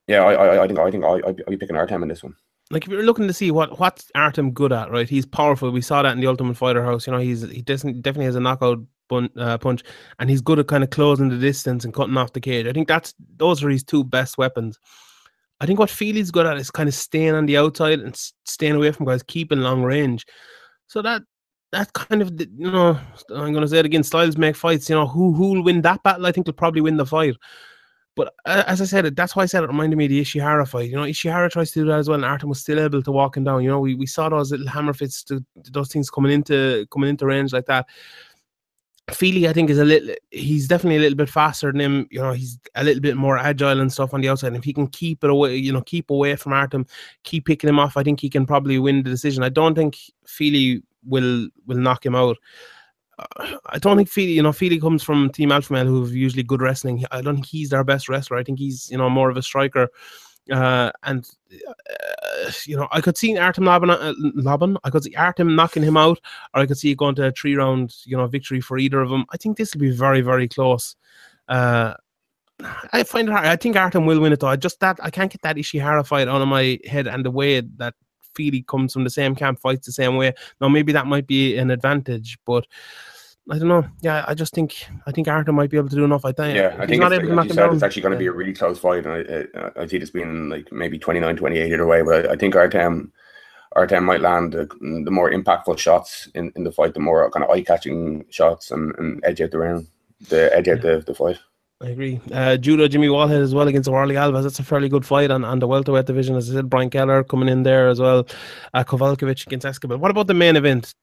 yeah, I, I, I think I think I, I'd be picking Artem in this one. Like if you're looking to see what what's Artem good at, right? He's powerful. We saw that in the Ultimate Fighter House. You know, he's he doesn't definitely has a knockout bun, uh, punch, and he's good at kind of closing the distance and cutting off the cage. I think that's those are his two best weapons. I think what Fili's good at is kind of staying on the outside and staying away from guys, keeping long range. So that that kind of you know, I'm going to say it again. Styles make fights. You know, who who will win that battle? I think will probably win the fight. But as I said, that's why I said it reminded me of the Ishihara fight. You know, Ishihara tries to do that as well, and Artem was still able to walk him down. You know, we, we saw those little hammer fits, to, those things coming into coming into range like that. Fili, I think, is a little. He's definitely a little bit faster than him. You know, he's a little bit more agile and stuff on the outside. And if he can keep it away, you know, keep away from Artem, keep picking him off, I think he can probably win the decision. I don't think Fili will will knock him out. I don't think Fili, you know, Fili comes from Team Alpha Male, who have usually good wrestling. I don't think he's their best wrestler. I think he's, you know, more of a striker. Uh, and you know, I could see Artem Laban, uh, Laban, I could see Artem knocking him out, or I could see it going to a three round, you know, victory for either of them. I think this will be very, very close. Uh, I find it hard. I think Artem will win it though. I just that I can't get that Ishihara fight out of my head and the way that Fili comes from the same camp, fights the same way. Now maybe that might be an advantage, but I don't know. Yeah, I just think I think Artem might be able to do enough. I think. Yeah, I think it's, like you said, it's actually going to be a really close fight, and I, I, I see this being like maybe 29-28 either way. But I think Artem Artem might land the, the more impactful shots in, in the fight, the more kind of eye catching shots, and, and edge out the round, the edge out the, the fight. I agree. Uh, judo Jimmy Wallhead as well against Warlley Alves. That's a fairly good fight on, on the welterweight division. As I said, Brian Keller coming in there as well. Uh, Kovalkovich against Escobar. What about the main event?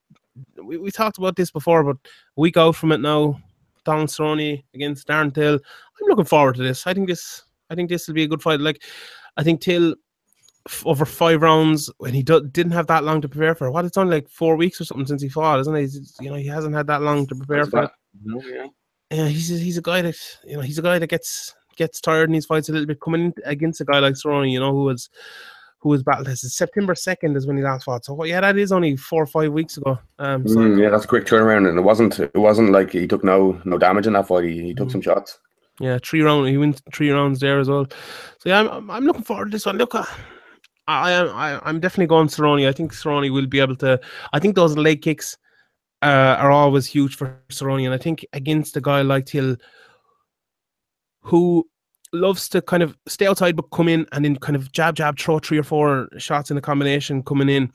We, we talked about this before, but a week out from it now. Donald Cerrone against Darren Till. I'm looking forward to this. I think this. I think this will be a good fight. Like, I think Till f- over five rounds when he do- didn't have that long to prepare for. What it's only like four weeks or something since he fought, isn't it? He's, you know, he hasn't had that long to prepare That's for. it yeah. yeah, he's a, he's a guy that you know he's a guy that gets gets tired in these fights a little bit. Coming in against a guy like Cerrone, you know, who was who was battle tested. September second is when he last fought. So yeah, that is only four or five weeks ago. Um, so Mm, yeah, that's a quick turnaround, and it wasn't. It wasn't like he took no no damage in that fight. He, he took Mm. some shots. yeah, three rounds. He wins three rounds there as well. So yeah, I'm I'm, I'm looking forward to this one. Look, uh, I am I, I'm definitely going Cerrone. I think Cerrone will be able to. I think those leg kicks uh, are always huge for Cerrone, and I think against a guy like Till, who loves to kind of stay outside but come in and then kind of jab jab throw three or four shots in a combination coming in.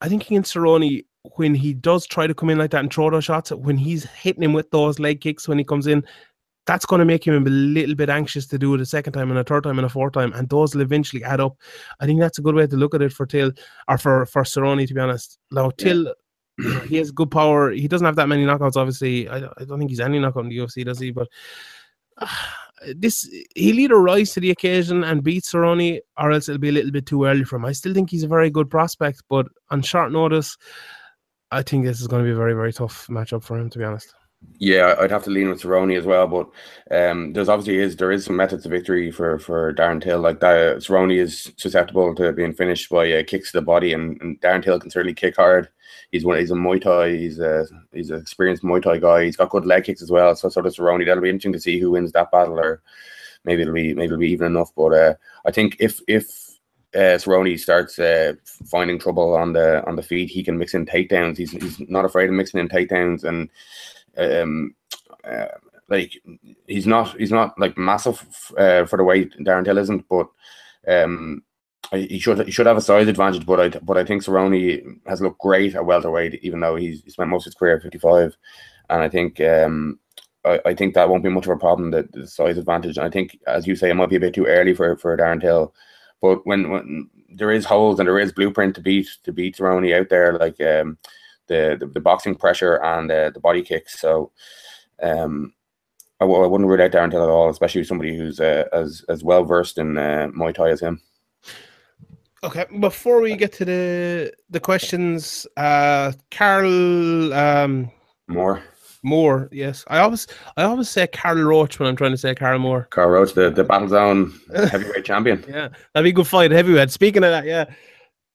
I think against Cerrone, when he does try to come in like that and throw those shots, when he's hitting him with those leg kicks when he comes in, that's going to make him a little bit anxious to do it a second time and a third time and a fourth time, and those will eventually add up. I think that's a good way to look at it for Till or for for Cerrone, to be honest. Now Till, know, [CLEARS THROAT] he has good power. He doesn't have that many knockouts. Obviously, I, don't- I don't think he's any knockout in the UFC, does he? But [SIGHS] uh, this he'll either rise to the occasion and beat Cerrone, or else it'll be a little bit too early for him. I still think he's a very good prospect, but on short notice, I think this is going to be a very very tough matchup for him, to be honest. Yeah, I'd have to lean with Cerrone as well, but um, there's obviously is there is some methods of victory for for Darren Till. Like that, Cerrone is susceptible to being finished by uh, kicks to the body, and, and Darren Till can certainly kick hard. He's one. He's a Muay Thai. He's a he's an experienced Muay Thai guy. He's got good leg kicks as well. So so does Cerrone. That'll be interesting to see who wins that battle, or maybe it'll be maybe it'll be even enough. But uh, I think if if uh, Cerrone starts uh, finding trouble on the on the feet, he can mix in takedowns. He's he's not afraid of mixing in takedowns and um uh, like he's not he's not like massive uh, for the weight Darren Till isn't, but um he should he should have a size advantage. But I but I think Cerrone has looked great at welterweight, even though he's he spent most of his career at 55, and I think um. I, think that won't be much of a problem. The, the size advantage, and I think, as you say, it might be a bit too early for for Darren Till. But when when there is holes and there is blueprint to beat to beat Cerrone out there, like um, the, the the boxing pressure and uh, the body kicks. So um, I, w- I wouldn't rule out Darren Till at all, especially somebody who's uh, as as well versed in uh, Muay Thai as him. Okay, before we get to the the questions, uh Carl um Moore, Moore, yes. I always I always say Carl Roach when I'm trying to say Carl Moore. Carl Roach, the the Battle Zone [LAUGHS] heavyweight champion. Yeah, that'd be a good fight, heavyweight. Speaking of that, yeah.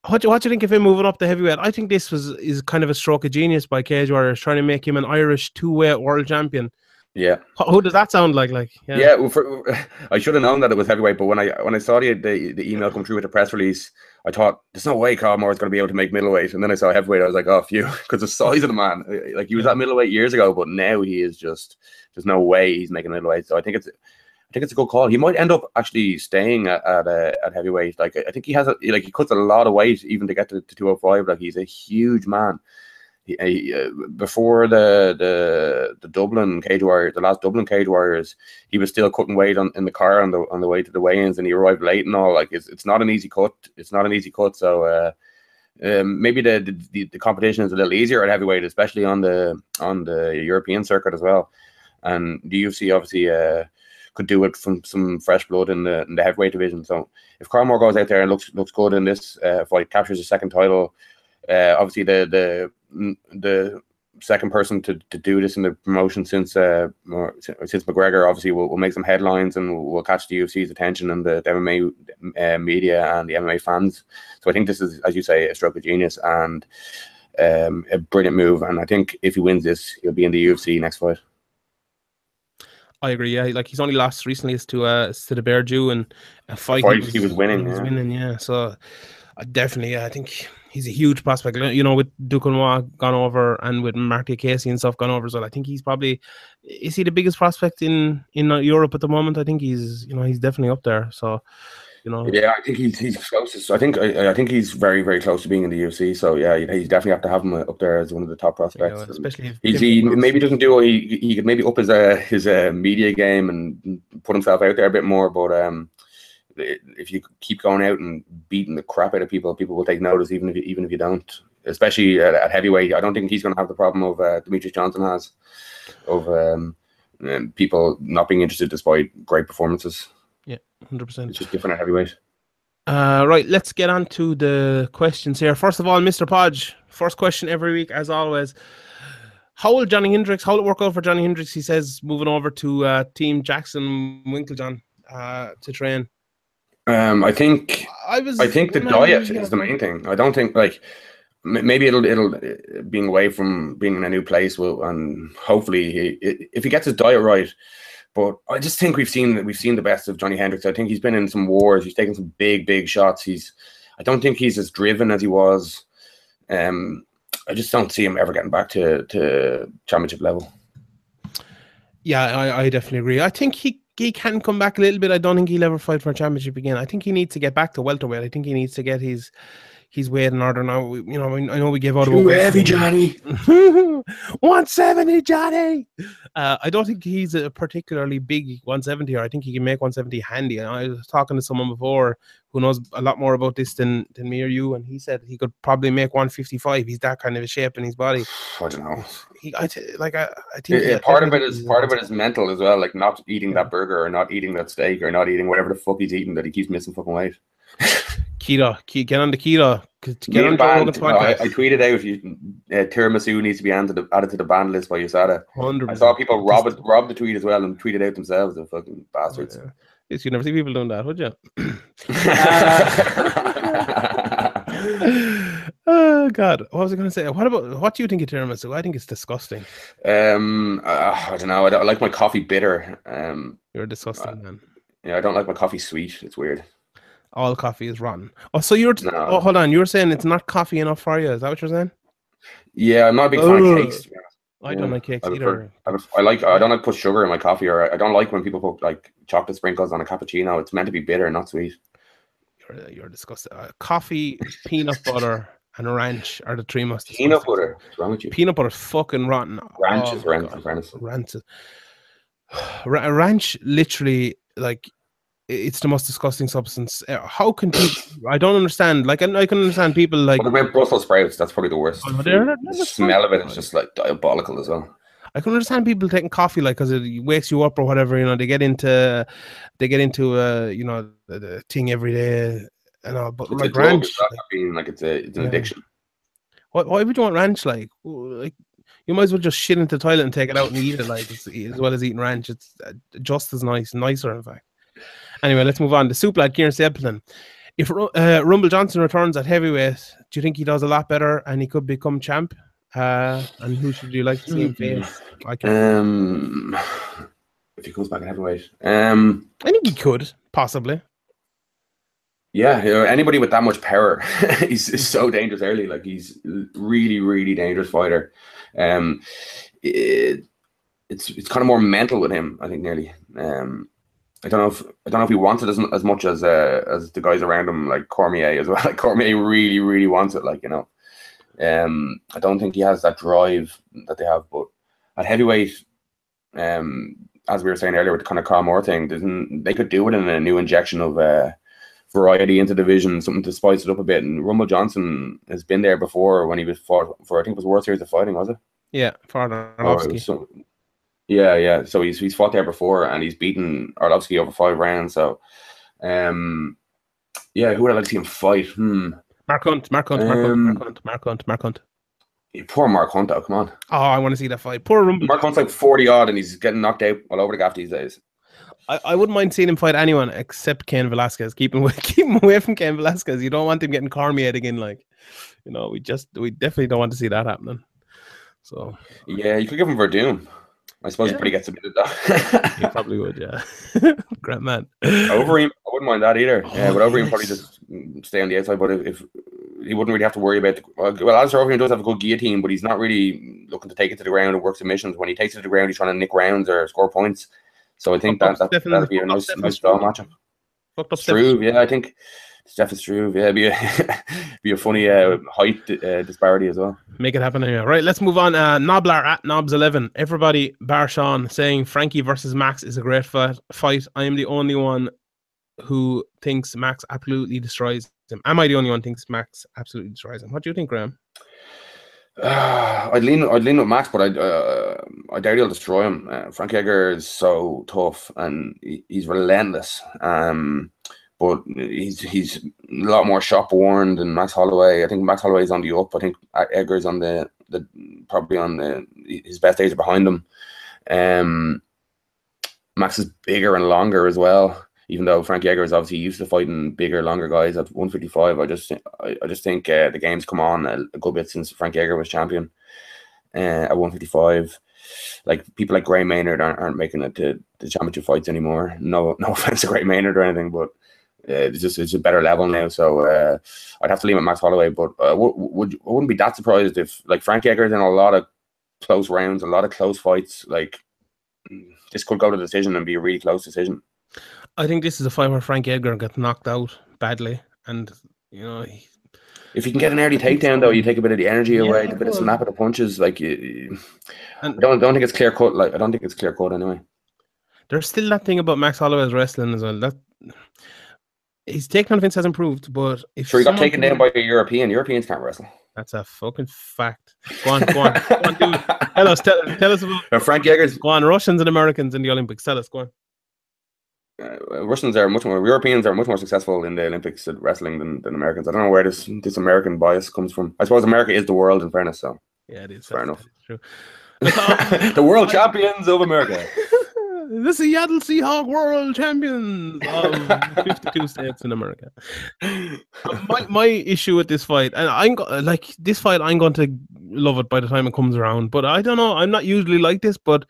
What do, what do you think of him moving up to heavyweight? I think this was is kind of a stroke of genius by Cage Warriors trying to make him an Irish two weight world champion. Yeah, Wh- Who does that sound like? Like, yeah. well, for, I should have known that it was heavyweight, but when I when I saw the the, the email come through with the press release, I thought there's no way Carl Moore is going to be able to make middleweight, and then I saw heavyweight. I was like, oh, phew, [LAUGHS] because the size of the man. Like he was at middleweight years ago, but now he is just there's no way he's making middleweight. So I think it's I think it's a good call. He might end up actually staying at at, uh, at heavyweight. Like I think he has a like he cuts a lot of weight even to get to, to 205. Like he's a huge man. He, uh, before the the the Dublin Cage Warriors, the last Dublin Cage Warriors, he was still cutting weight on in the car on the on the way to the weigh-ins, and he arrived late and all. Like it's it's not an easy cut. It's not an easy cut. So. uh um, maybe the, the- the the competition is a little easier at heavyweight, especially on the on the European circuit as well. And the UFC obviously uh, could do it from some fresh blood in the in the heavyweight division. So if Carl Moore goes out there and looks looks good in this uh, fight, captures a second title, uh, obviously the the mm, the second person to, to do this in the promotion since uh, since McGregor obviously will, will make some headlines and will catch the UFC's attention and the, the MMA uh, media and the MMA fans. So I think this is, as you say, a stroke of genius and um, a brilliant move. And I think if he wins this, he'll be in the UFC next fight. I agree. Yeah, like he's only lost recently is to uh to the Bear Jew and a fight, fight he, was, he was winning. He was yeah. winning. Yeah, so uh, definitely, yeah, I think he's a huge prospect. You know, with Duquesnoy gone over and with Marty Casey and stuff gone over as well. I think he's probably is he the biggest prospect in in uh, Europe at the moment. I think he's you know he's definitely up there. So you know. Yeah, I think he's he's closest. I think I, I think he's very very close to being in the UFC. So yeah, you definitely have to have him up there as one of the top prospects. Yeah, especially he's, he maybe doesn't do he he could maybe up his uh, his uh, media game and put himself out there a bit more, but um. If you keep going out and beating the crap out of people, people will take notice, even if you, even if you don't. Especially at, at heavyweight, I don't think he's going to have the problem of uh, Demetrious Johnson has, of um, people not being interested despite great performances. Yeah, hundred percent. It's just different at heavyweight. Uh, right, let's get on to the questions here. First of all, Mr. Podge, first question every week, as always. How will Johnny Hendricks? How will it work out for Johnny Hendricks? He says moving over to uh, Team Jackson Winkeljohn uh, to train. Um, I think I was. I think the diet is the main thing. I don't think like maybe it'll it'll being away from being in a new place will and hopefully he, if he gets his diet right. But I just think we've seen we've seen the best of Johnny Hendricks. I think he's been in some wars. He's taken some big big shots. He's I don't think he's as driven as he was. Um, I just don't see him ever getting back to to championship level. Yeah, I, I definitely agree. I think he he can come back a little bit. I don't think he'll ever fight for a championship again. I think he needs to get back to welterweight. I think he needs to get his his weight in order now. You know, I know we gave out too heavy, Johnny. [LAUGHS] One seventy, Johnny. Uh, I don't think he's a particularly big one seventy. Or I think he can make one seventy handy. And I was talking to someone before who knows a lot more about this than than me or you, and he said he could probably make one fifty five. He's that kind of a shape in his body. [SIGHS] I don't know. He, I t- like I, I think yeah, part of it is part of it is mental as well. Like not eating that burger or not eating that steak or not eating whatever the fuck he's eating that he keeps missing fucking weight. [LAUGHS] keto, get on the keto. Get on band, no, I, I, tweeted out you, uh, tiramisu needs to be added to the, added to the ban list by USADA. 100%. I saw people rob it, rob the tweet as well and tweeted out themselves. The fucking bastards. Oh, yeah. You never see people doing that, would you? [LAUGHS] oh God, what was I going to say? What about what do you think of tiramisu? I think it's disgusting. Um, uh, I don't know. I, don't, I, like my coffee bitter. Um, you're disgusting uh, man. Yeah, I don't like my coffee sweet. It's weird all coffee is rotten. Oh, so you're no. oh, hold on. You were saying it's not coffee enough for you. Is that what you're saying? Yeah, I'm not a big fan of cakes. I don't like cakes I either. I, I, like. I don't like put sugar in my coffee, or I don't like when people put like chocolate sprinkles on a cappuccino. It's meant to be bitter, not sweet. You're you're disgusting. Uh, coffee, peanut butter, and ranch are the three most. Peanut butter. What's wrong with you? Peanut butter rotten. Ranch oh, is [SIGHS] rancid. Rancid. Ranch literally like it's the most disgusting substance. Uh, how can people? I don't understand. Like, I, I can understand people like. What about Brussels sprouts? That's probably the worst. Oh, the smell of it is just like diabolical as well. I can understand people taking coffee like because it wakes you up or whatever. You know, they get into, they get into uh, you know, the, the thing every day and all. But it's like ranch, like, being like it's a it's an yeah. addiction. Why, why would you want ranch? Like, like you might as well just shit into the toilet and take it out and eat it. Like, as well as eating ranch, it's uh, just as nice, nicer in fact. Anyway, let's move on. The soup lad, Kieran Stapleton. If uh, Rumble Johnson returns at heavyweight, do you think he does a lot better and he could become champ? Uh, and who should you like to see him face? Um, if he comes back at heavyweight, um, I think he could possibly. Yeah, you know, anybody with that much power, [LAUGHS] he's so dangerous early. Like he's really, really dangerous fighter. Um, it, it's it's kind of more mental with him, I think, nearly. Um, I don't know if I don't know if he wants it as, as much as uh, as the guys around him, like Cormier as well. [LAUGHS] Like Cormier really, really wants it. Like you know, um, I don't think he has that drive that they have. But at heavyweight, um, as we were saying earlier with the kind of Carl Moore thing, they could do it in a new injection of uh, variety into the division, something to spice it up a bit. And Rumble Johnson has been there before when he was fought for I think it was World Series of Fighting, was it? Yeah, for yeah, yeah. So he's he's fought there before and he's beaten Arlovsky over five rounds. So, um, yeah, who would I like to see him fight? Hmm. Mark Hunt, Mark Hunt, Mark Hunt, Mark um, Hunt, Mark Hunt, Mark Hunt. Poor Mark Hunt, though. Come on. Oh, I want to see that fight. Poor Rumble. Mark Hunt's like 40 odd and he's getting knocked out all over the gaff these days. I, I wouldn't mind seeing him fight anyone except Cain Velasquez. Keep him away, [LAUGHS] keep him away from Cain Velasquez. You don't want him getting Cormier again. Like, you know, we just we definitely don't want to see that happening. So Yeah, you could give him Werdum. I suppose Yeah. he probably gets a bit of that. he probably would, yeah. [LAUGHS] Great man. Overeem, I wouldn't mind that either. Oh, yeah, Oh, but Overeem probably just stay on the outside. But if, if he wouldn't really have to worry about the uh, well, well, Alistair Overeem does have a good guillotine, but he's not really looking to take it to the ground and work submissions. When he takes it to the ground, he's trying to nick rounds or score points. So I think that, that that'd be a nice, nice style matchup. Fucked up Steph. Struve, yeah, I think Stefan Struve. yeah, be a [LAUGHS] be a funny uh, height uh, disparity as well. Make it happen anyway. Right, let's move on. Uh, Noblar at Knobs11. Everybody, bar Sean, saying Frankie versus Max is a great fight. I am the only one who thinks Max absolutely destroys him. Am I the only one who thinks Max absolutely destroys him? What do you think, Graham? Uh, [SIGHS] I'd lean, I'd lean with Max, but I, uh, I doubt he'll destroy him. Uh, Frank Edgar is so tough and he, he's relentless. Um, but he's he's a lot more shop worn than Max Holloway. I think Max Holloway is on the up. I think Edgar's on the the probably on the his best days are behind him. Um, Max is bigger and longer as well. Even though Frank Edgar is obviously used to fighting bigger, longer guys at 155, I just I, I just think uh, the game's come on a, a good bit since Frank Edgar was champion uh, at 155. Like people like Gray Maynard aren't, aren't making it to the championship fights anymore. No, no [LAUGHS] offense to Gray Maynard or anything, but it's just it's a better level now. So uh, I'd have to leave it Max Holloway, but uh, would, would I wouldn't be that surprised if like Frank Edgar's in a lot of close rounds, a lot of close fights. Like this could go to decision and be a really close decision. I think this is a fight where Frank Edgar gets knocked out badly, and you know, he, If you can get an early takedown, though, you take a bit of the energy away, Yeah, a bit of snap of the punches. Like, you, you- I don't don't think it's clear cut. Like, I don't think it's clear cut anyway. there's still that thing about Max Holloway's wrestling as well. That his takedown defense has improved, but if Sure, he got taken down by a European. Europeans can't wrestle. that's a fucking fact. Go on, go on, go on, dude. [LAUGHS] Tell us, tell, tell us about. Uh, Frank Edgar's Go on, Russians and Americans in the Olympics. Tell us, go on. uh, Russians are much more Europeans are much more successful in the Olympics at wrestling than, than Americans. I don't know where this this American bias comes from. I suppose America is the world, in fairness. So Yeah, it is. Fair that's- enough. True. [LAUGHS] [LAUGHS] the world champions of America. This is Yaddle Seahawk World Champions of [LAUGHS] 52 states in America. [LAUGHS] my my issue with this fight, and I'm like this fight, I'm going to love it by the time it comes around. But I don't know. I'm not usually like this, but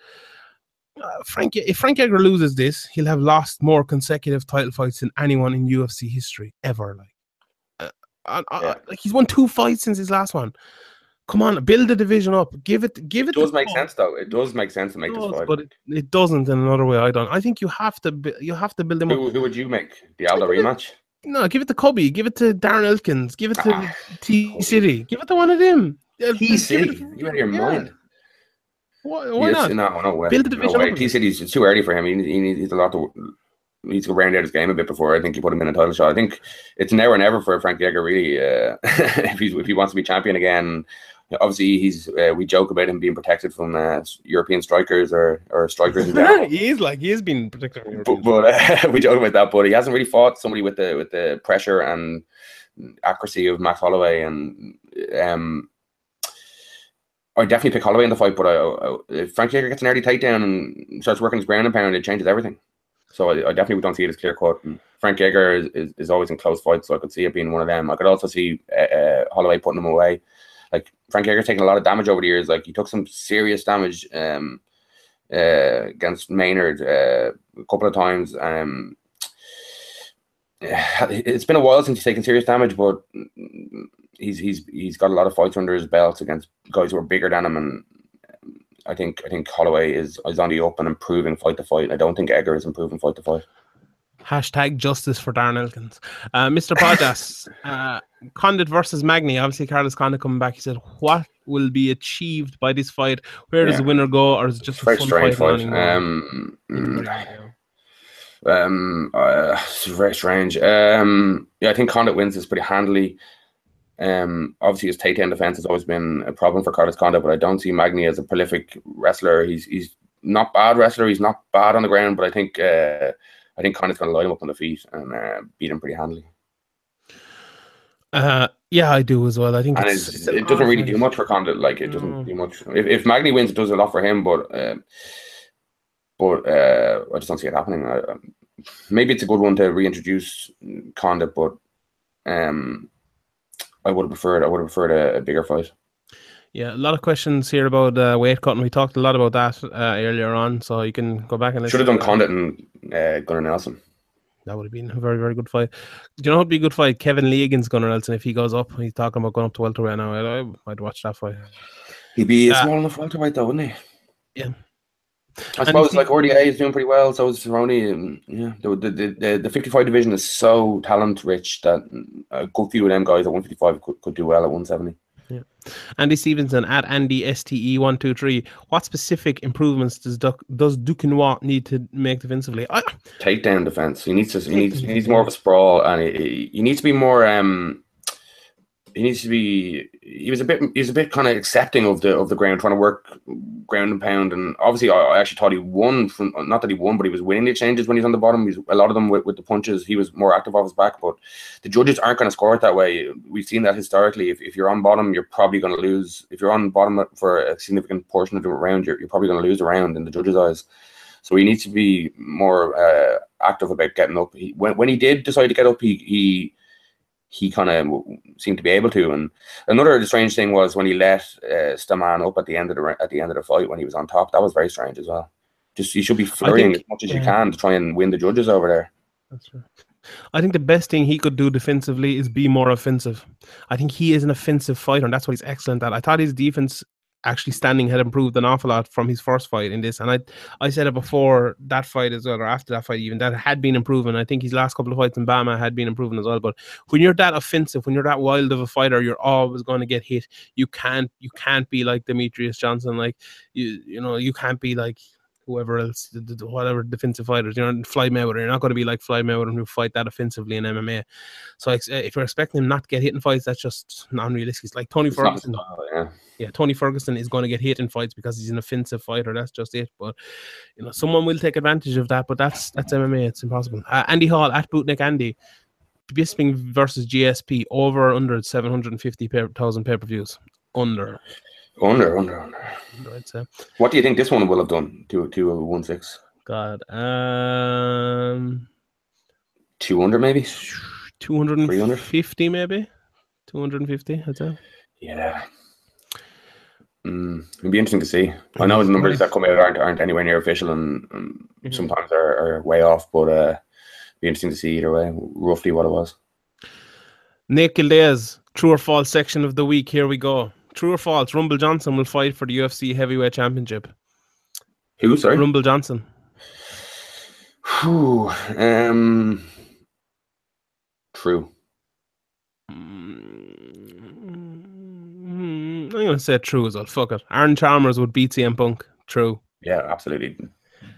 uh, Frank, if Frank Edgar loses this, he'll have lost more consecutive title fights than anyone in UFC history ever. Like, uh, I, I, Yeah. like he's won two fights since his last one. Come on, build the division up. Give it, give it. It does make go. sense, though. It does make sense to make this does, fight. but it, it doesn't in another way. I don't. I think you have to. You have to build them up. Who, who would you make the Aldo rematch? No, give it to Cubby. Give it to Darren Elkins. Give it to Ah, T. City. Give it to one of them. Uh, T City, you out of your yeah. mind? Why, why Yes, not? No, no way. Build the no way. T. City's too early for him. He, he needs a lot to. He needs to round out his game a bit before I think you put him in a title shot. I think it's now or never for Frank Edgar, really. Uh, [LAUGHS] if he's if he wants to be champion again, obviously he's. Uh, we joke about him being protected from uh, European strikers or or strikers [LAUGHS] he is like he is being protected. from but, but uh, [LAUGHS] we joke about that. But he hasn't really fought somebody with the with the pressure and accuracy of Max Holloway, and um, I definitely pick Holloway in the fight. But I, I, if Frank Edgar gets an early takedown and starts working his ground and pound, it changes everything. So I, I definitely don't see it as clear cut. And Frank Edgar is, is, is always in close fights, so I could see it being one of them. I could also see uh, uh, Holloway putting him away. Like Frank Edgar's taken a lot of damage over the years. Like he took some serious damage um, uh, against Maynard uh, a couple of times. Um, [SIGHS] it's been a while since he's taken serious damage, but he's he's he's got a lot of fights under his belt against guys who are bigger than him, and I think I think Holloway is is on the up and improving fight to fight. I don't think Edgar is improving fight to fight. Hashtag justice for Darren Elkins. Uh, Mr. Podas, [LAUGHS] uh, Condit versus Magny. Obviously, Carlos Condit coming back. He said, "What will be achieved by this fight? Where does Yeah. the winner go, or is it just a Very fun strange fight? fight. Um, mm. Um, uh, it's very strange. Um, yeah, I think Condit wins this pretty handily. Um, obviously his takedown defense has always been a problem for Carlos Condit, but I don't see Magny as a prolific wrestler. He's he's not bad wrestler. He's not bad on the ground, but I think uh, I think Condit's going to light him up on the feet and uh, beat him pretty handily. Uh, Yeah, I do as well. I think and it's, it's, it doesn't really do much for Condit. Like it doesn't No. do much. If, if Magny wins, it does a lot for him. But uh, but uh, I just don't see it happening. I, um, maybe it's a good one to reintroduce Condit, but um, I would have preferred. I would have preferred a, a bigger fight. Yeah, a lot of questions here about uh, weight cutting. We talked a lot about that uh, earlier on, so you can go back and listen. Should have done. Condit and uh, Gunnar Nelson. That would have been a very, very good fight. Do you know what'd be a good fight? Kevin Lee against Gunnar Nelson. If he goes up, he's talking about going up to welterweight now. I, I'd watch that fight. He'd be a Uh, small enough welterweight though, wouldn't he? Yeah. I suppose like RDA is doing pretty well. So is Cerrone. And, yeah, the, the the the the 55 division is so talent rich that a good few of them guys at 155 could, could do well at 170. Andy Stevenson at Andy STE one two three. What specific improvements does Duc- does Duquesnoy need to make defensively? I, Takedown defense. He needs to. He needs. He needs more of a sprawl, and he, he- he needs to be more. Um, he needs to be. He was a bit. he was a bit kind of accepting of the of the ground, trying to work ground and pound. And obviously, I, I actually thought he won from. Not that he won, but he was winning the exchanges when he's on the bottom. He's a lot of them with, with the punches. He was more active off his back, but the judges aren't going to score it that way. We've seen that historically. If, if you're on bottom, you're probably going to lose. If you're on bottom for a significant portion of the round, you're, you're probably going to lose the round in the judges' eyes. So he needs to be more uh, active about getting up. He, when when he did decide to get up, he he he kind of seemed to be able to. And another strange thing was when he let uh, Stamann up at the end of the at the end of the fight when he was on top. That was very strange as well. Just you should be flurrying think- as much as you can to try and win the judges over there. That's right. I think the best thing he could do defensively is be more offensive. I think he is an offensive fighter, and that's what he's excellent at. I thought his defense actually standing had improved an awful lot from his first fight in this. And I I said it before that fight as well, or after that fight even, that had been improving. I think his last couple of fights in BAMMA had been improving as well. But when you're that offensive, when you're that wild of a fighter, you're always going to get hit. You can't you can't be like Demetrious Johnson, like you you know, you can't be like whoever else, whatever defensive fighters, you know, Floyd Mayweather. You're not going to be like Floyd Mayweather who fight that offensively in MMA. So ex- if you're expecting him not to get hit in fights, that's just non-realistic. It's like Tony It's Ferguson. style, yeah. Yeah, Tony Ferguson is going to get hit in fights because he's an offensive fighter. That's just it. But you know, someone will take advantage of that. But that's that's MMA. It's impossible. Uh, Andy Hall at Bootnick Andy. Bisping versus GSP over or under 750,000 pay per views. Under, Under, under, under. I'd say. What do you think this one will have done to to a one six? God. Um, Two under maybe? 250 maybe 250 i'd say Yeah. Mm, it'd be interesting to see. I know the numbers that come out aren't aren't anywhere near official, and, and Mhm. sometimes are, are way off. But uh, be interesting to see either way, roughly what it was. nick Gildays, true or false section of the week here we go true or false rumble johnson will fight for the ufc heavyweight championship Who? Sorry. rumble johnson Whew, um. True. Mm, i'm gonna say true as well fuck it aaron chalmers would beat cm punk true Yeah, absolutely.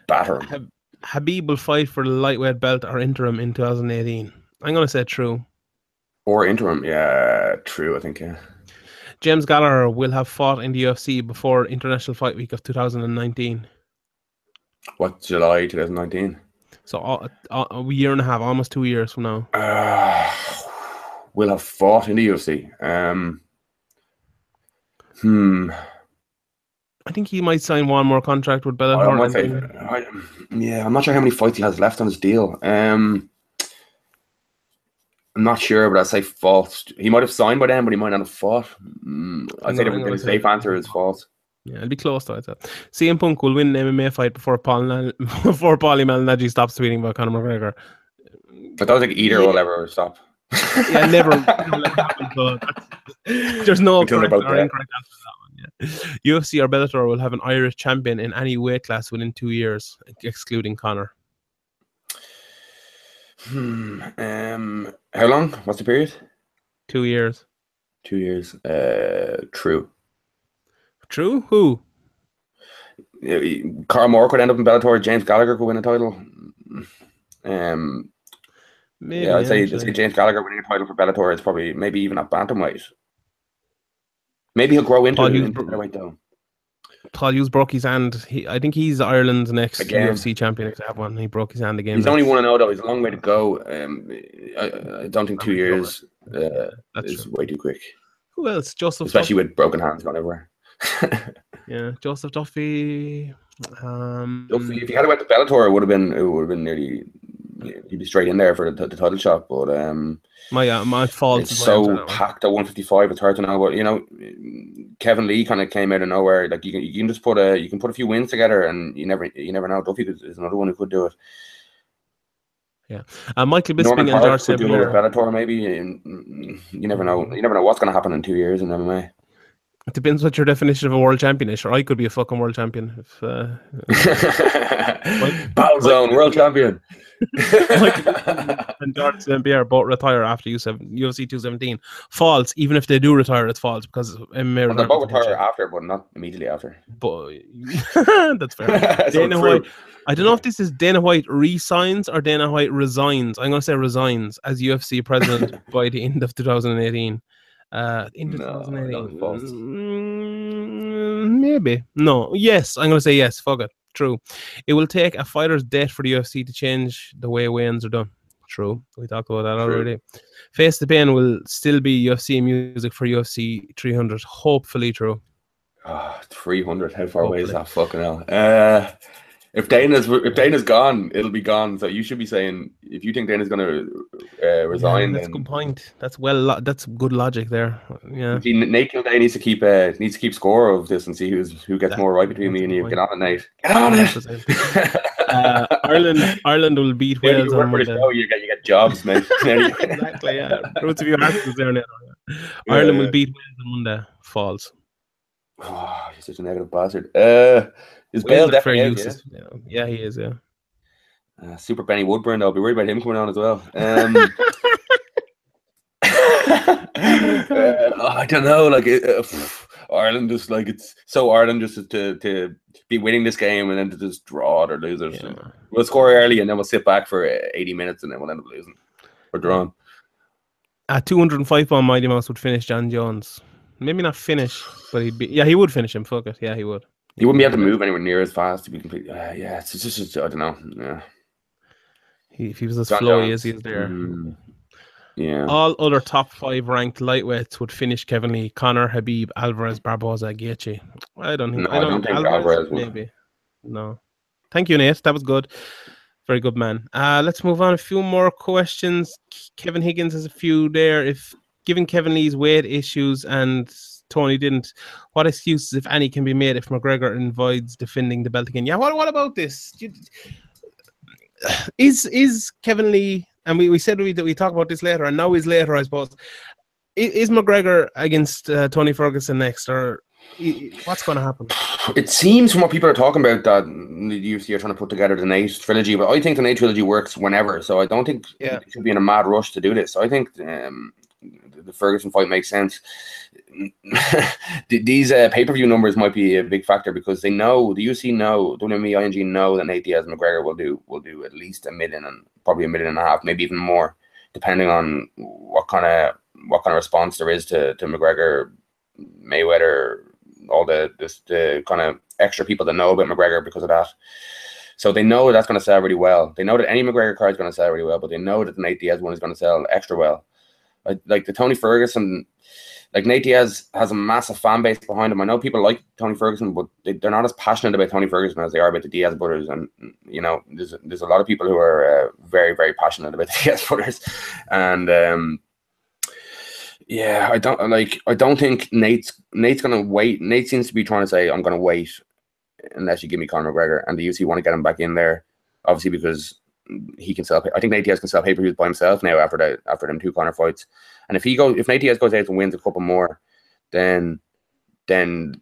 Batter him. habib will fight for the lightweight belt or interim in 2018 i'm gonna say true Or interim. Yeah, true. I think. Yeah. James gallagher will have fought in the ufc before international fight week of 2019 What July 2019? So uh, uh, a year and a half, almost two years from now. Uh, will have fought in the UFC. Um. Hmm. I think he might sign one more contract with Bellator. I might and say, then- I, yeah, I'm not sure how many fights he has left on his deal. Um, I'm not sure, but I'd say false. He might have signed by then, but he might not have fought. Mm, I'd say No, the, safe answer is false. yeah, it'll be close to it. so. CM Punk will win an MMA fight before Paul Nal- [LAUGHS] before Paulie Malignaggi stops tweeting about Conor McGregor. I don't think either will ever stop. Yeah, never. never happen, so There's no correct or that. incorrect answer to that one. Yeah. UFC or Bellator will have an Irish champion in any weight class within two years, excluding Conor. Hmm. Um. How long? What's the period? Two years. Two years. Uh. True. True? Who? Carl Moore could end up in Bellator. James Gallagher could win a title. Um. Maybe, yeah, I'd say, I'd say James Gallagher winning a title for Bellator is probably maybe even at bantamweight. Maybe he'll grow into Paul it Hughes- into featherweight though. Hughes broke his hand. He, I think he's Ireland's next Again. UFC champion. If they have one, he broke his hand again. He's only one and zero though. He's a long way to go. Um, I, I don't think two years uh, is true. way too quick, Who else? Joseph. especially Duffy. with broken hands gone everywhere. [LAUGHS] yeah, Joseph Duffy. Um, if he had went to Bellator, it would have been it would have been nearly he'd be straight in there for the, the title shot. But um, my uh, my fault. it's is my answer so packed at 155. It's hard to know. But you know, Kevin Lee kind of came out of nowhere. Like you can you can just put a you can put a few wins together, and you never you never know. Duffy is another one who could do it. Yeah, uh, Michael Norman Bisping and Park George could do it. Bellator maybe. and You never know. You never know what's going to happen in two years in MMA. It depends what your definition of a world champion is. Or I could be a fucking world champion. If, uh, [LAUGHS] Battle Zone World Champion. [LAUGHS] [LAUGHS] and George St. Pierre both retire after UFC 217. False, even if they do retire, it's false because MMA. Well, they both retire after, but not immediately after. But [LAUGHS] that's fair. So Dana. White. I don't know if this is Dana White resigns or Dana White resigns. I'm going to say resigns as UFC president by the end of 2018. Uh, end of No, 2018. false. Mm, maybe. No. Yes. I'm going to say yes. Fuck it. True. It will take a fighter's death for the UFC to change the way weigh-ins are done. True. We talked about that True. already. Face the Pain will still be UFC music for UFC 300. Hopefully true. Oh, 300. How far away is that? Fucking hell. Uh, if Dana's if Dana's gone, it'll be gone. So you should be saying if you think Dana's going to uh, resign, Yeah, that's a good point. That's well. Lo- that's good logic there. Yeah. Nate Kildare needs to keep uh, needs to keep score of this and see who's who gets That- more right between me and you. Get on it, Nate. Get on it. [LAUGHS] Uh, Ireland. Ireland will beat Wales you on Monday. show, you get you get jobs, man. [LAUGHS] exactly. Yeah. Roots of your answers there now. Ireland will beat Wales on Monday. False. Oh, you're such a negative bastard. Uh, is Bale are definitely yeah? Yeah. yeah, he is. Yeah. Uh, Super Benny Woodburn, I'll be worried about him coming on as well. [LAUGHS] Um, uh, I don't know, like it, uh, Ireland just like it's so Ireland just to to be winning this game and then to just draw it or lose it. yeah. We'll score early and then we'll sit back for uh, 80 minutes and then we'll end up losing or drawing. At 205 pound Mighty Mouse would finish Jon Jones. Maybe not finish, but he'd be. Yeah, he would finish him. Fuck it. Yeah, he would. He wouldn't be able to move anywhere near as fast to be completely. Uh, yeah, it's just, it's just I don't know. Yeah, He, if he was as John flowy Jones. as he is there. Mm, yeah. All other top five ranked lightweights would finish Kevin Lee, Conor, Habib, Alvarez, Barboza, Gaethje. I don't think. No, I don't, think Alvarez, Alvarez would. maybe. No. Thank you, Nate. That was good. Very good, man. Uh, let's move on. A few more questions. Kevin Higgins has a few there. If given Kevin Lee's weight issues and Tony didn't, what excuses, if any, can be made if McGregor avoids defending the belt again? Yeah. What? What about this? You- [SIGHS] Is is Kevin Lee? And we, we said we we talk about this later, and now is later, I suppose. Is McGregor against uh, Tony Ferguson next, or what's going to happen? It seems from what people are talking about that the UFC are trying to put together the Nate trilogy, but I think the Nate trilogy works whenever. So I don't think Yeah. it should be in a mad rush to do this. I think um, the Ferguson fight makes sense. [LAUGHS] These uh, pay per view numbers might be a big factor because they know the UFC know WME IMG know that Nate Diaz McGregor will do will do at least a million and probably a million and a half, maybe even more, depending on what kind of what kind of response there is to to McGregor, Mayweather, all the this the kind of extra people that know about McGregor because of that. So they know that's going to sell really well. They know that any McGregor card is going to sell really well, but they know that the Nate Diaz one is going to sell extra well. Like, the Tony Ferguson, like Nate Diaz has a massive fan base behind him. I know people like Tony Ferguson, but they, they're not as passionate about Tony Ferguson as they are about the Diaz brothers. And you know, there's there's a lot of people who are uh, very very passionate about [LAUGHS] the Diaz brothers, and um, yeah, I don't like. I don't think Nate's Nate's gonna wait. Nate seems to be trying to say, "I'm gonna wait unless you give me Conor McGregor," and the UFC want to get him back in there, obviously because he can sell. I think Nate Diaz can sell pay per views by himself now after the after them two Conor fights. And if he goes, if Nate Diaz goes out and wins a couple more, then then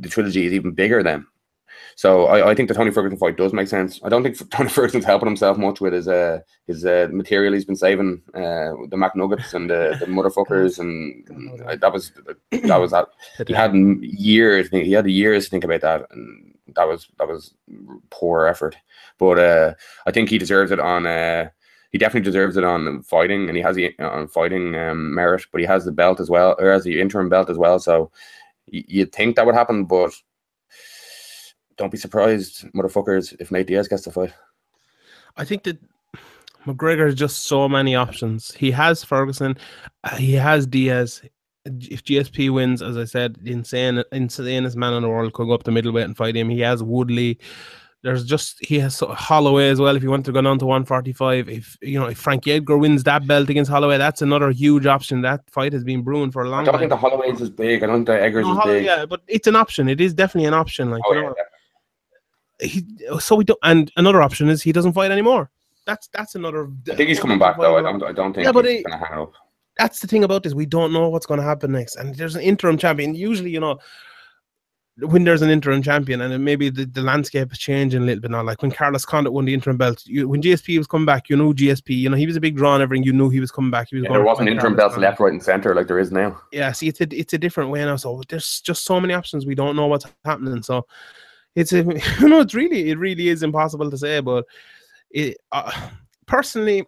the trilogy is even bigger then. So I, I think the Tony Ferguson fight does make sense. I don't think [LAUGHS] Tony Ferguson's helping himself much with his uh his uh, material he's been saving, uh the McNuggets and the, the [LAUGHS] motherfuckers, and uh, that was that was that. [COUGHS] He had years. He had years to think about that, and that was that was poor effort. But uh, I think he deserves it on. Uh, he definitely deserves it on fighting, and he has the on fighting um, merit. But he has the belt as well, or has the interim belt as well. So y- you'd think that would happen, but don't be surprised, motherfuckers, if Nate Diaz gets the fight. I think that McGregor has just so many options. He has Ferguson, uh, he has Diaz. If GSP wins, as I said, insane, insanest man in the world could go up to middleweight and fight him. He has Woodley. There's just he has Holloway as well. If you want to go down to 145, if you know if Frankie Edgar wins that belt against Holloway, that's another huge option. That fight has been brewing for a long time. I don't time. think the Holloway's is big. I don't think the Eggers No, is Holloway, big. yeah, but it's an option. It is definitely an option. Like Oh, you yeah, know, he so we don't and another option is he doesn't fight anymore that's that's another I think he's coming back though. I don't. I don't think Yeah, but he's to hang up. That's the thing about this we don't know what's going to happen next and there's an interim champion usually you know when there's an interim champion and maybe the, the landscape is changing a little bit now like when Carlos Condit won the interim belt you, when GSP was coming back you know GSP you know he was a big draw and everything you knew he was coming back he was Yeah, there wasn't interim belts left, right, and center like there is now. yeah see it's a it's a different way now so there's just so many options we don't know what's happening so it's a [LAUGHS] you know it's really it really is impossible to say but it uh, personally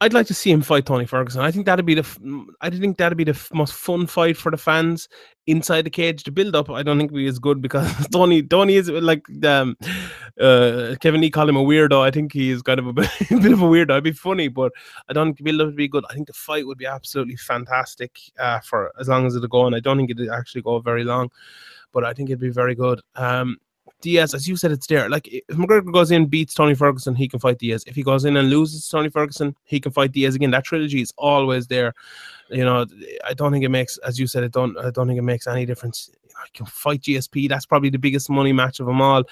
I'd like to see him fight Tony Ferguson. I think that'd be the. I think that'd be the most fun fight for the fans inside the cage. The build up, I don't think, be as good because [LAUGHS] Tony. Tony is like um, uh, Kevin Lee called him a weirdo. I think he is kind of a [LAUGHS] bit, a bit of a weirdo. It'd be funny, but I don't think the build up would be good. I think the fight would be absolutely fantastic uh, for as long as it'll go. And I don't think it'd actually go very long, but I think it'd be very good. Um, Diaz, as you said, it's there. Like if McGregor goes in, beats Tony Ferguson, he can fight Diaz. If he goes in and loses Tony Ferguson, he can fight Diaz again. That trilogy is always there. You know, I don't think it makes, as you said, it don't. I don't think it makes any difference. I can fight GSP. That's probably the biggest money match of them all.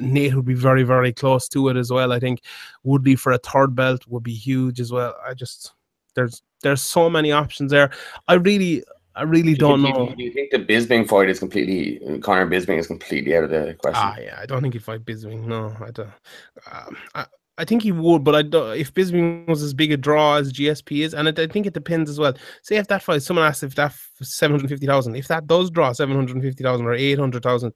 Nate would be very, very close to it as well. I think Woodley for a third belt would be huge as well. I just there's there's so many options there. I really, I really Do you don't know. Do you think the Bisping fight is completely Conor Bisping is completely out of the question? Ah, yeah, I don't think he'd fight Bisping. No, I don't. Um, I, I think he would, but I don't. If Bisping was as big a draw as GSP is, and it, I think it depends as well. Say if that fight, someone asked if that seven hundred fifty thousand, if that does draw seven hundred fifty thousand or eight hundred thousand,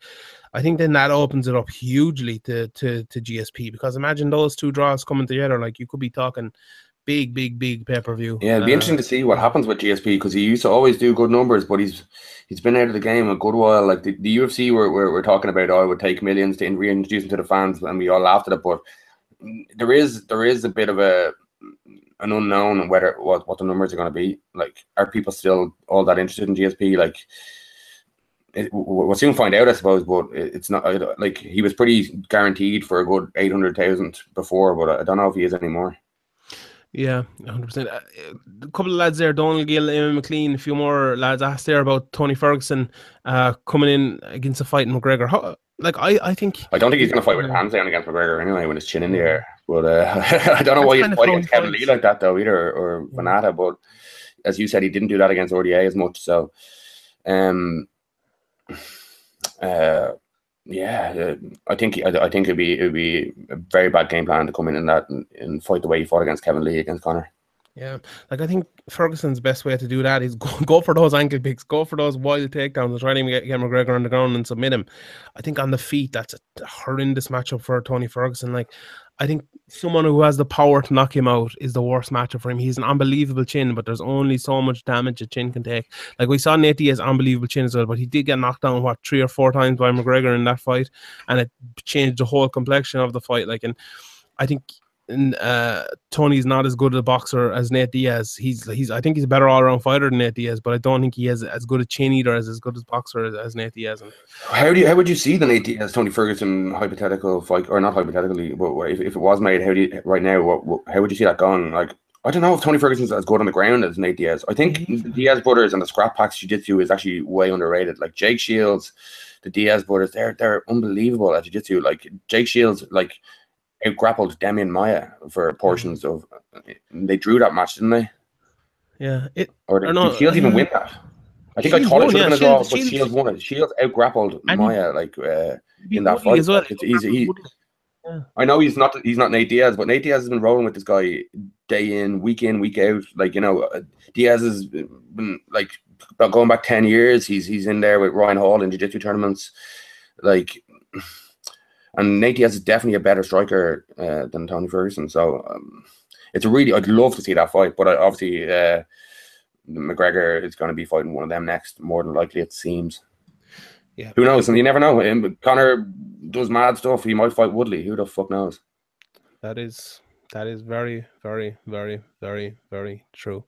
I think then that opens it up hugely to to to GSP because imagine those two draws coming together. Like you could be talking big, big, big pay per view. Yeah, it'd be uh, interesting to see what happens with GSP because he used to always do good numbers, but he's he's been out of the game a good while. Like the, the UFC, we're, we're, we're talking about, oh, it would take millions to reintroduce him to the fans, and we all laughed at it. But there is there is a bit of a an unknown whether what what the numbers are going to be. Like, are people still all that interested in GSP? Like. It, we'll soon find out, I suppose, but it- it's not like he was pretty guaranteed for a good eight hundred thousand before, but I don't know if he is anymore. Yeah, hundred percent. A couple of lads there, Donald Gill, Eamon McLean, a few more lads asked there about Tony Ferguson uh, coming in against a fight in McGregor. How, like I, I think I don't think he's going to fight with his hands down against McGregor anyway when his chin in the air. But uh, [LAUGHS] I don't know why That's he'd kind of fight how against Kevin. Lee like that though either, or. Vannata. But as you said, he didn't do that against RDA as much. So, um, [SIGHS] uh, yeah, I think I, think it'd be it'd be a very bad game plan to come in and that and, and fight the way he fought against Kevin Lee against Conor. Yeah, like I think Ferguson's best way to do that is [LAUGHS] go, go for those ankle picks, go for those wild takedowns, and try to get, get McGregor on the ground and submit him. I think on the feet, that's a horrendous matchup for Tony Ferguson. Like, I think someone who has the power to knock him out is the worst matchup for him. He's an unbelievable chin, but there's only so much damage a chin can take. Like we saw Nate Diaz unbelievable chin as well, but he did get knocked down what three or four times by McGregor in that fight, and it changed the whole complexion of the fight. Like, and I think and uh, Tony's not as good a boxer as Nate Diaz. He's he's I think he's a better all around fighter than Nate Diaz, but I don't think he has as good a chin either as as good as boxer as, as Nate Diaz. How do you, how would you see the Nate Diaz Tony Ferguson hypothetical fight or not hypothetically, but if, if it was made, how do you right now? What, what how would you see that going? Like I don't know if Tony Ferguson's as good on the ground as Nate Diaz. I think Mhm. the Diaz brothers and the scrap packs jiu-jitsu is actually way underrated. Like Jake Shields, the Diaz brothers, they're they're unbelievable at jiu-jitsu. Like Jake Shields, like out grappled Demian Maia for portions of. They drew that match, didn't they? yeah, it Or Or no, did Shields even uh, win that? I think I Shields thought it won, should have yeah, been a draw, but Shields- Shields won it. Shields out grappled Maya like. Uh, in that fight, well. it's- easy. he- Woodley. I know he's not he's not Nate Diaz, but Nate Diaz has been rolling with this guy day in, week in, week out. Like you know, uh, Diaz has been like going back ten years. He's he's in there with Ryan Hall in jiu-jitsu tournaments. Like, and Nate Diaz is definitely a better striker uh, than Tony Ferguson. So um, it's a really I'd love to see that fight, but I, obviously uh, McGregor is going to be fighting one of them next, more than likely it seems. Yeah. Who knows? And you never know. Um, Conor does mad stuff. He might fight Woodley. Who the fuck knows? That is that is very, very, very, very, very true.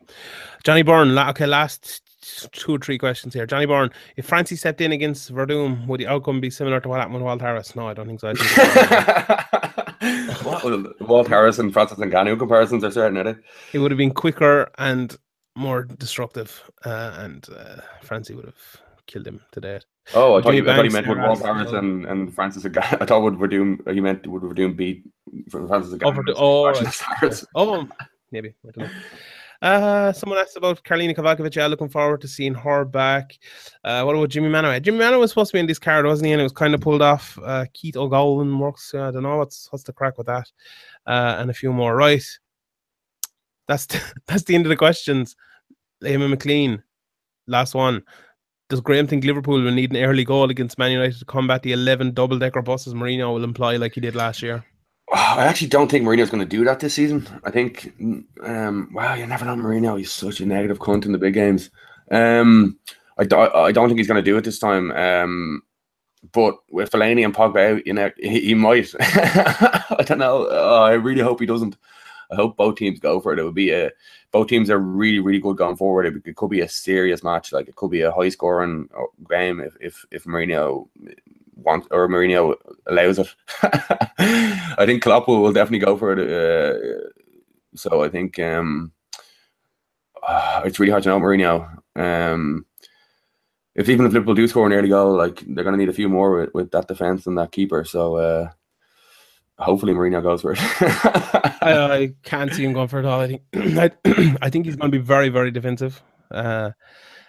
Johnny Byrne. La- okay, last two or three questions here. Johnny Byrne. If Francie stepped in against Werdum, would the outcome be similar to what happened with Walt Harris? No, I don't think so. I think [LAUGHS] Well, Walt Harris and Francis Ngannou comparisons are certain, are they? it would have been quicker and more destructive, uh, and uh, Francie would have killed him to death. Oh, I thought, you, I thought he meant with Harris oh. and, and Francis. I thought would Werdum, he meant would Werdum beat Francis Ngannou. Over the- oh, Francis right. [LAUGHS] Oh, maybe. I don't know. Uh, someone asked about Karolina Kowalkiewicz. Yeah, looking forward to seeing her back. Uh, what about Jimmie Manuwa? Jimmie Manuwa was supposed to be in this card, wasn't he? And it was kind of pulled off. Uh, Keith O'Gowan works. Uh, I don't know what's what's the crack with that. Uh, and a few more. Right. That's [LAUGHS] that's the end of the questions. Liam McLean, last one. Does Graham think Liverpool will need an early goal against Man United to combat the 11 double decker buses Mourinho will imply like he did last year? I actually don't think Mourinho's going to do that this season. I think, um, wow, you never know Mourinho. He's such a negative cunt in the big games. Um, I, do, I don't think he's going to do it this time. Um, but with Fellaini and Pogba you know, he, he might. [LAUGHS] I don't know. Uh, I really hope he doesn't. I hope both teams go for it. It would be a both teams are really, really good going forward. It, it could be a serious match. Like it could be a high scoring uh, game if if if Mourinho wants or Mourinho allows it. [LAUGHS] I think Klopp will, definitely go for it. Uh, so I think um, [SIGHS] it's really hard to know Mourinho. Um, if even if Liverpool do score an early goal, like they're going to need a few more with, with that defense and that keeper. So uh, hopefully Mourinho goes for it. [LAUGHS] I, I can't see him going for it all. I think [CLEARS THROAT] I, [CLEARS THROAT] I think he's going to be very, very defensive. Uh,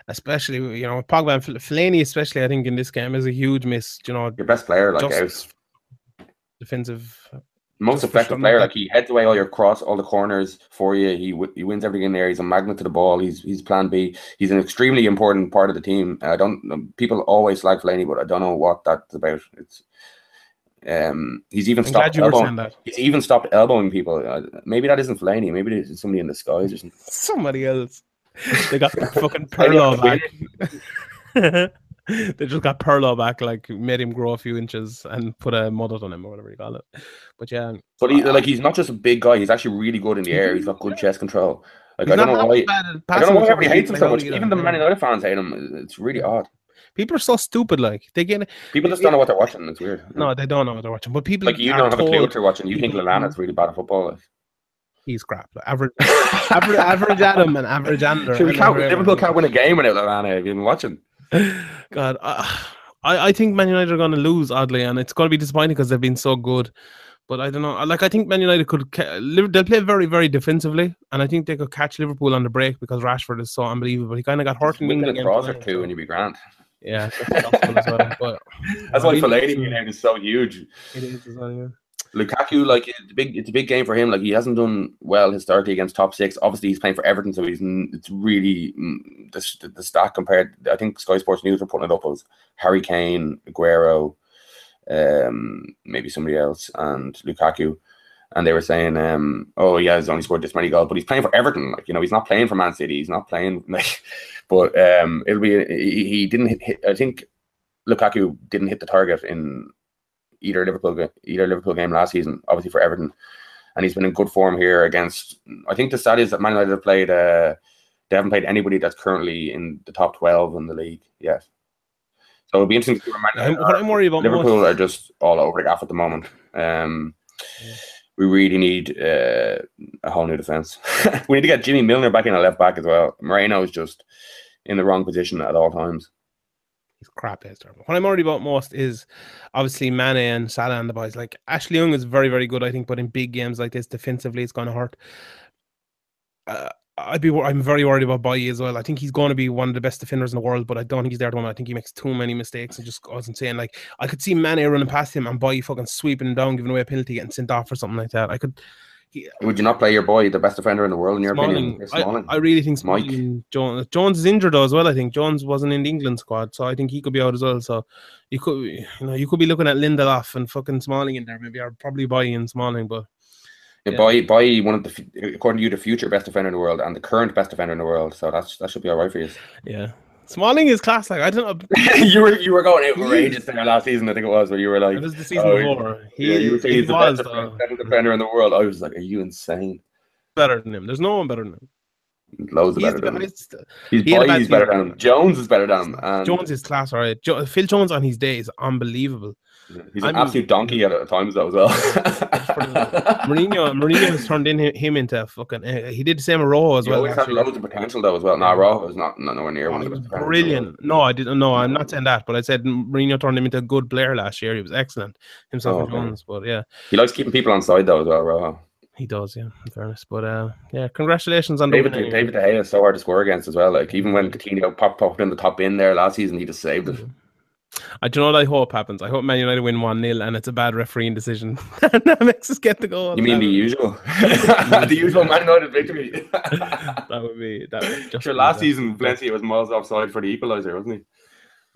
especially you know Pogba and Fellaini, especially I think in this game is a huge miss. You know, Your best player, like out, defensive. most effective player. Like he heads away all your cross, all the corners for you. He w- he wins everything in there. He's a magnet to the ball. He's he's Plan B. He's an extremely important part of the team. I don't. People always like Fellaini, but I don't know what that's about. It's um. He's even I'm stopped elbowing. that. He's even stopped elbowing people. Uh, maybe that isn't Fellaini. Maybe it's somebody in disguise or something. Somebody else. They got [LAUGHS] fucking Pirlo back. [LAUGHS] they just got Pirlo back, like made him grow a few inches and put a mullet on him or whatever you call it. But yeah, But he, like he's not just a big guy. He's actually really good in the air. He's got good chest control. Like I don't not know why. I don't know why everybody hates him so much. Even the Man. United fans hate him. It's really odd. People are so stupid. Like they get People just don't know what they're watching. It's weird. no, they don't know what they're watching. But people like you don't have a clue what you're watching. You think Lallana's really bad at football. Like. he's crap. Like, average, average, average Adam and average Ander. Sure, we can't, whatever. Liverpool can't win a game without Lallana. Have you been watching? [SIGHS] God, uh, I, I think Man United are going to lose oddly, and it's going to be disappointing because they've been so good. But I don't know. Like I think Man United could they'll play very very defensively, and I think they could catch Liverpool on the break because Rashford is so unbelievable. He kind of got hurt in the Win England the game or two, and you'd be grand. Yeah, that's possible as well. But [LAUGHS] That's why Really? Fellaini being out is so huge. it is as well. Yeah. Lukaku, like it's a big, it's a big game for him. Like he hasn't done well historically against top six. Obviously, he's playing for Everton, so he's it's really mm, the the stat compared. I think Sky Sports News were putting it up as Harry Kane, Aguero, um, maybe somebody else, and Lukaku, and they were saying, um, oh yeah, he's only scored this many goals, but he's playing for Everton. Like you know, he's not playing for Man City. He's not playing [LAUGHS] like, but um, it'll be he, he didn't hit, hit. I think Lukaku didn't hit the target in either Liverpool either Liverpool game last season, obviously for Everton, and he's been in good form here against. I think the stat is that Man United have played. Uh, they haven't played anybody that's currently in the top twelve in the league yet. So it'll be interesting to see where Man I'm, what. I'm worried about Liverpool most, are just all over the gaff at the moment. Um, we really need uh, a whole new defense. [LAUGHS] we need to get Jimmy Milner back in a left back as well. Moreno is just in the wrong position at all times. he's crap. Is terrible. What I'm worried about most is obviously Mane and Salah and the boys. Like Ashley Young is very very good, I think, but in big games like this, defensively, it's going to hurt. Uh, I'd be I'm very worried about Bailly as well. I think he's going to be one of the best defenders in the world, but I don't think he's there at the moment. I think he makes too many mistakes and just goes insane. Like I could see Mane running past him and Bailly fucking sweeping him down, giving away a penalty, getting sent off or something like that. I could. Would you not play your boy, the best defender in the world, in your Smalling, opinion? I, I really think Mike. Smalling, Jones, Jones is injured though as well. I think Jones wasn't in the England squad, so I think he could be out as well. So you could, you know, you could be looking at Lindelof and fucking Smalling in there, maybe, or probably buying Smalling. But Yeah, by one of the according to you the future best defender in the world and the current best defender in the world. So that's that should be all right for you. yeah, Smalling is class. Like I don't know. [LAUGHS] you were you were going outrageous there last season. I think it was where you were like, It was the season oh, before. He, yeah, you were saying he he's the was best though. defender, in the world. I was like, are you insane? better than him. There's no one better than him. Loads He's better than him. He's, he bad he's better than him. Jones is better than him. And Jones is class, all right. Jo- Phil Jones on his day is unbelievable. He's an mean- absolute donkey at, at times though as well. [LAUGHS] Mourinho, Mourinho has turned in him, him into a fucking. Uh, he did the same with Rojo as he well. always had loads of potential though as well. Nah, Raw was not, not nowhere near Oh, one he of was best. defenders in the world. brilliant. No, I didn't. No, I'm not saying that, but I said Mourinho turned him into a good player last year. He was excellent himself Oh, okay. Jones. But yeah, He likes keeping people on side though as well, Rojo. he does. Yeah, in fairness. But uh, yeah, congratulations on David. David De Gea is so hard to score against as well. Like even when Coutinho popped popped in the top in there last season, he just saved it. I do you know what I hope happens. I hope Man United win one 0 and it's a bad refereeing decision. [LAUGHS] and that makes us get the goal. You mean the usual, [LAUGHS] [LAUGHS] the usual Man United victory? that would be that. Would just sure, last that. season Valencia was miles offside for the equaliser, wasn't he?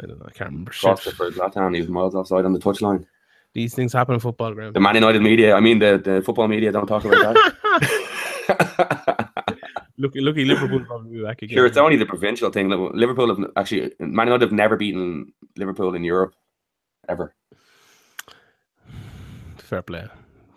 I don't know. I can't remember. Shit. For Zlatan. He was miles offside on the touchline. These things happen in football, Graham. The Man United media, I mean the, the football media, don't talk about that. Lucky, lucky Liverpool probably back again. sure, it's only the provincial thing. that Liverpool have actually Man United have never beaten Liverpool in Europe ever. fair play.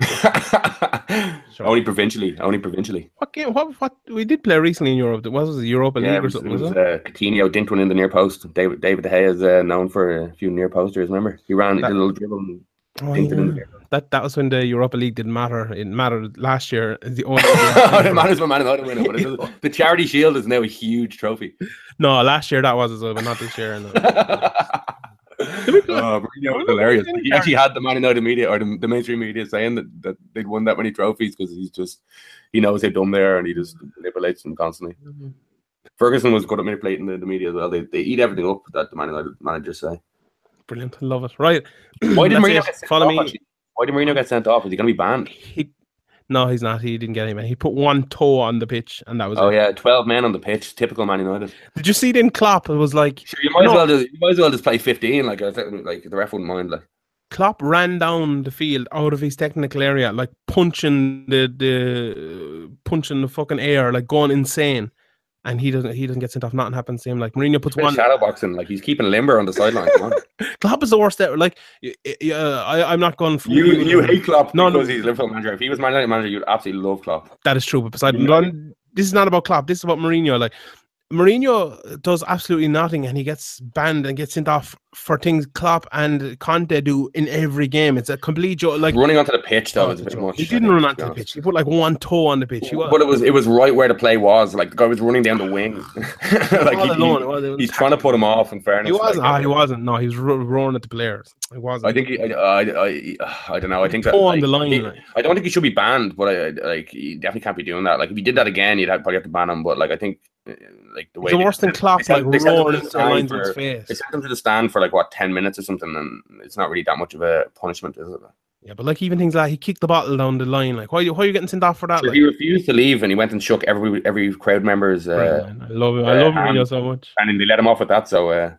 [LAUGHS] Only provincially. Only provincially. What game? What? What? We did play recently in Europe. Was it Europa Yeah, League it or was, something? it Was was it? uh, Coutinho didn't one in the near post. David David De Gea is uh, known for a few near posters. Remember, he ran, did a little dribble. And Oh, dinked it in the yeah. near That that was when the Europa League didn't matter. It mattered last year. The only [LAUGHS] it matters what Man United win it, but it [LAUGHS] the Charity Shield is now a huge trophy. no, last year that was as well, but not this year. No. [LAUGHS] oh, Mourinho was hilarious. He actually had the Man United media or the, the mainstream media saying that, that they'd won that many trophies because he's just he knows how dumb they are and he just manipulates them constantly. Ferguson was good at manipulating the, the media as well. They, they eat everything up that the Man United managers say. Brilliant, I love it. Right. [CLEARS THROAT] Why did Mourinho it. get sent follow me? actually? Why did Mourinho get sent off? Is he going to be banned? He, no, he's not. He didn't get him. Man. He put one toe on the pitch, and that was Oh it. yeah, twelve men on the pitch. Typical Man United. Did you see it in Klopp? It was like Sure, you might No. as well just, you might as well just play fifteen. Like like the ref wouldn't mind. Like Klopp ran down the field out of his technical area, like punching the the punching the fucking air, like going insane. And he doesn't he doesn't get sent off. Nothing happens to him. Like Mourinho puts one. shadow boxing. Like he's keeping limber on the sideline. Come. [LAUGHS] Klopp is the worst ever. Like y- y- uh, I I'm not going. For You you hate Klopp No, no. because he's Liverpool manager. If he was Man United manager, you'd absolutely love Klopp. That is true, but beside Yeah. this is not about Klopp. This is about Mourinho. Like Mourinho does absolutely nothing, and he gets banned and gets sent off for things Klopp and Conte do in every game. It's a complete joke. Like Running onto the pitch though oh, is a bit much. he didn't think, run onto the pitch. He put like one toe on the pitch. He was But it was it was right where the play was. Like the guy was running down the wing. [LAUGHS] [LAUGHS] like he- alone. he- he's trying to put him off. In fairness, He wasn't. like, ah, he wasn't. No, he was ro- roaring at the players. He wasn't. I think he, I, I, I, I don't know. I think that toe on the line. he- like. I don't think he should be banned, but I, like he definitely can't be doing that. Like if he did that again, you'd have, probably have to ban him. But like I think like the way It's worse than Klopp, like they sent him to roaring the into the lines stand in his face. They sent him to the stand for like what ten minutes or something, and it's not really that much of a punishment, is it? Yeah, but like even things like he kicked the bottle down the line. Like why? Why are you getting sent off for that? So Like, he refused to leave, and he went and shook every every crowd member's, uh. I love him. I uh, love Mourinho hand. so much. and then they let him off with that. So, uh,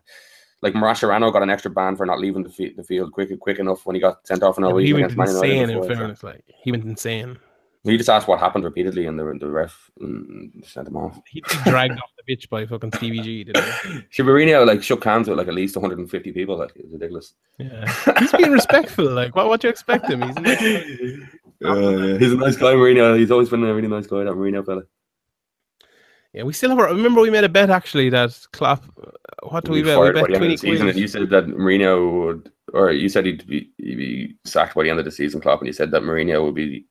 like Mascherano got an extra ban for not leaving the, fi- the field quick quick enough when he got sent off in Yeah, a he went against Man United. insane. In fairness, like he went insane. He just asked what happened repeatedly, and the the ref mm, sent him off. He he dragged off the pitch by fucking Stevie G. Didn't he? [LAUGHS] Shibarino like shook hands with like at least 150 people. Like it's ridiculous. Yeah, he's being respectful. Like what? What do you expect him? He's a nice guy. [LAUGHS] Uh, he's a nice guy, Mourinho. He's always been a really nice guy, that Mourinho fella. yeah. We still have. A, remember, we made a bet actually that Klopp. What do we, bet? We bet the end of twenty the season, quid. you said that Mourinho would, or you said he'd be, he'd be sacked by the end of the season, Klopp, and you said that Mourinho would be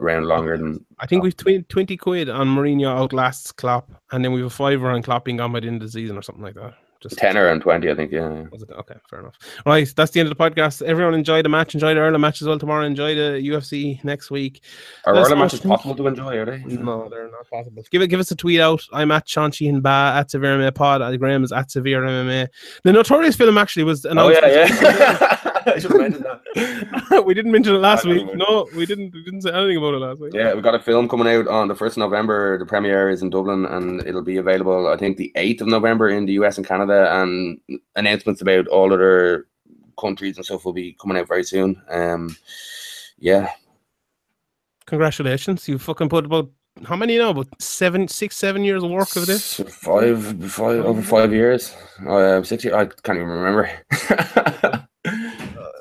around longer than. I think we've tw- 20 quid on Mourinho outlasts Klopp, and then we have a fiver on Klopp being gone by the end of the season or something like that. Just Tenner and 20, I think, yeah. yeah. Was it? Okay, fair enough. Right, that's the end of the podcast. Everyone enjoy the match. Enjoy the Ireland match as well tomorrow. Enjoy the UFC next week. Are That's Ireland matches possible to enjoy, are they? No, they're not possible. Give it, give us a tweet out. I'm at Sean Sheehan Ba at Severe MMA Pod. Graham is at Severe MMA. The Notorious film actually was Oh, yeah, yeah. [LAUGHS] [LAUGHS] I should have mentioned that. [LAUGHS] we didn't mention it last week. we- No, we didn't. We didn't say anything about it last week. Yeah, we got a film coming out on the 1st of November. The premiere is in Dublin and it'll be available, I think, the 8th of November in the US and Canada. And announcements about all other countries and stuff will be coming out very soon. Um, yeah, Congratulations. You fucking put about how many now? About seven, six, seven years of work of this. five, five over five years. Uh, six years. I can't even remember. [LAUGHS]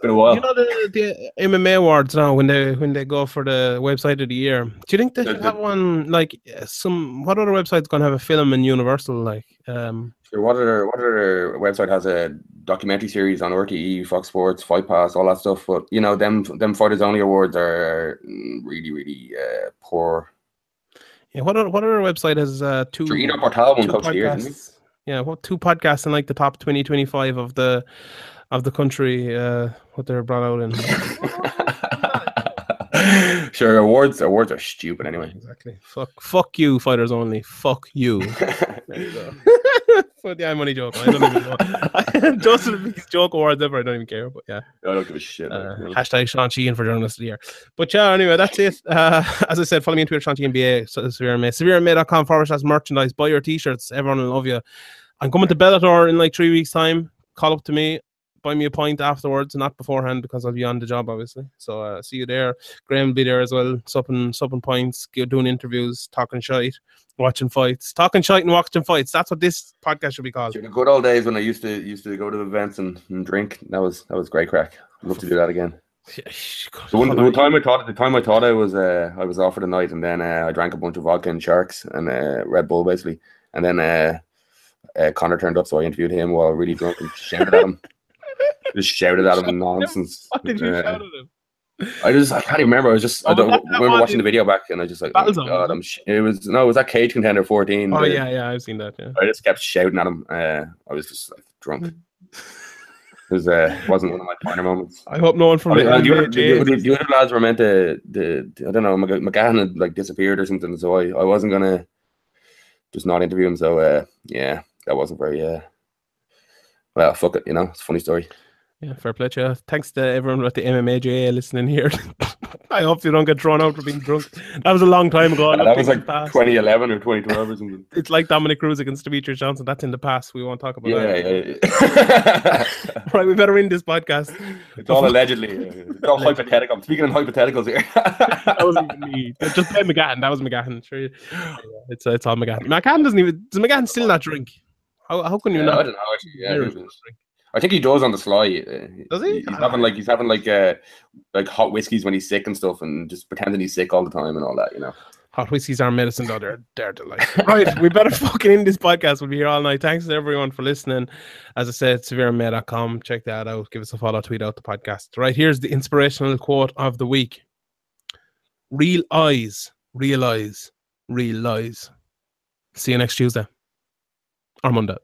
been a while. You know the, the MMA awards now when they when they go for the website of the year. Do you think they should have one like uh, some? What other website's gonna have a film in Universal? Like, um, Sure, what other what other website has a documentary series on RTE, Fox Sports, Fight Pass, all that stuff? But you know, them them fighters only awards are mm, really really uh, poor. yeah, what other, what other website has uh, two? Sure, Portal won two Coach of the Year, didn't he? podcasts? Yeah, what two podcasts in like the top 20, 25 of the of the country? Uh, what they're brought out in. [LAUGHS] sure, awards awards are stupid anyway. exactly. Fuck, fuck you, fighters only. Fuck you. [LAUGHS] There you go. [LAUGHS] but yeah, I'm only joking. I don't even know. The biggest joke awards ever. I don't even care. But yeah. I don't give a shit. Uh, man. hashtag Sean Sheehan for journalist of the year. But yeah, anyway, that's it. Uh, as I said, follow me on Twitter, Sean Sheehan BA, Severe MMA. SevereMMA.com forward slash merchandise. Buy your t shirts. Everyone will love you. I'm coming to Bellator in like three weeks' time. Call up to me. Buy me a pint afterwards, not beforehand because I'll be on the job, obviously. So uh, see you there. Graham will be there as well, supping, supping pints, doing interviews, talking shite, watching fights, talking shite and watching fights. That's what this podcast should be called. The good old days when I used to used to go to events and, and drink. That was that was great crack. I'd love to do that again. The one, the time I thought the time I thought I was uh, I was off for the night, and then uh, I drank a bunch of vodka and sharks and uh, Red Bull basically, and then uh, uh, Conor turned up, so I interviewed him while really drunk and shouted at him. Just shouted at him nonsense. What did you Uh, shout at him? I just I can't even remember. I was just I Oh, don't that- that remember watching the video back, and I just like oh, God. I'm sh- it was no, it was that cage contender 14. Oh, yeah, yeah, I've seen that. Yeah. I just kept shouting at him. Uh, I was just like drunk. [LAUGHS] It was uh, wasn't one of my finer moments. I hope no one from I the uh, the, other, the, the, the other lads were meant to, the, I don't know, Mc- McGahan had like disappeared or something, so I, I wasn't gonna just not interview him. So uh, yeah, that wasn't very. Uh, well, fuck it, you know, it's a funny story. Yeah, fair play to you. Thanks to everyone at the MMAJA listening here. [LAUGHS] I hope you don't get thrown out for being drunk. That was a long time ago. I that was like past. 2011 or 2012 or something. It's like Dominick Cruz against Demetrious Johnson. That's in the past. We won't talk about Yeah, that. yeah, yeah. [LAUGHS] Right, we better end this podcast. [LAUGHS] it's all allegedly. It's all hypothetical. I'm speaking in hypotheticals here. That wasn't even me. Just play McGahan. That was McGahan. Sure. It's, uh, it's all McGahan. McGahan doesn't even. Does McGahan still not drink? How, how can you Yeah, not? I don't know. Actually, yeah, Zero it drink? was- I think he does on the sly. Uh, Does he? He's having like he's having like uh like hot whiskeys when he's sick and stuff, and just pretending he's sick all the time and all that. You know. Hot whiskies are medicine, though. They're, they're delightful. [LAUGHS] right, we better fucking end this podcast. We'll be here all night. Thanks to everyone for listening. As I said, severemma.com. Check that out. Give us a follow, tweet out the podcast. Right, here's the inspirational quote of the week Real eyes, realize, real lies. See you next Tuesday or Monday.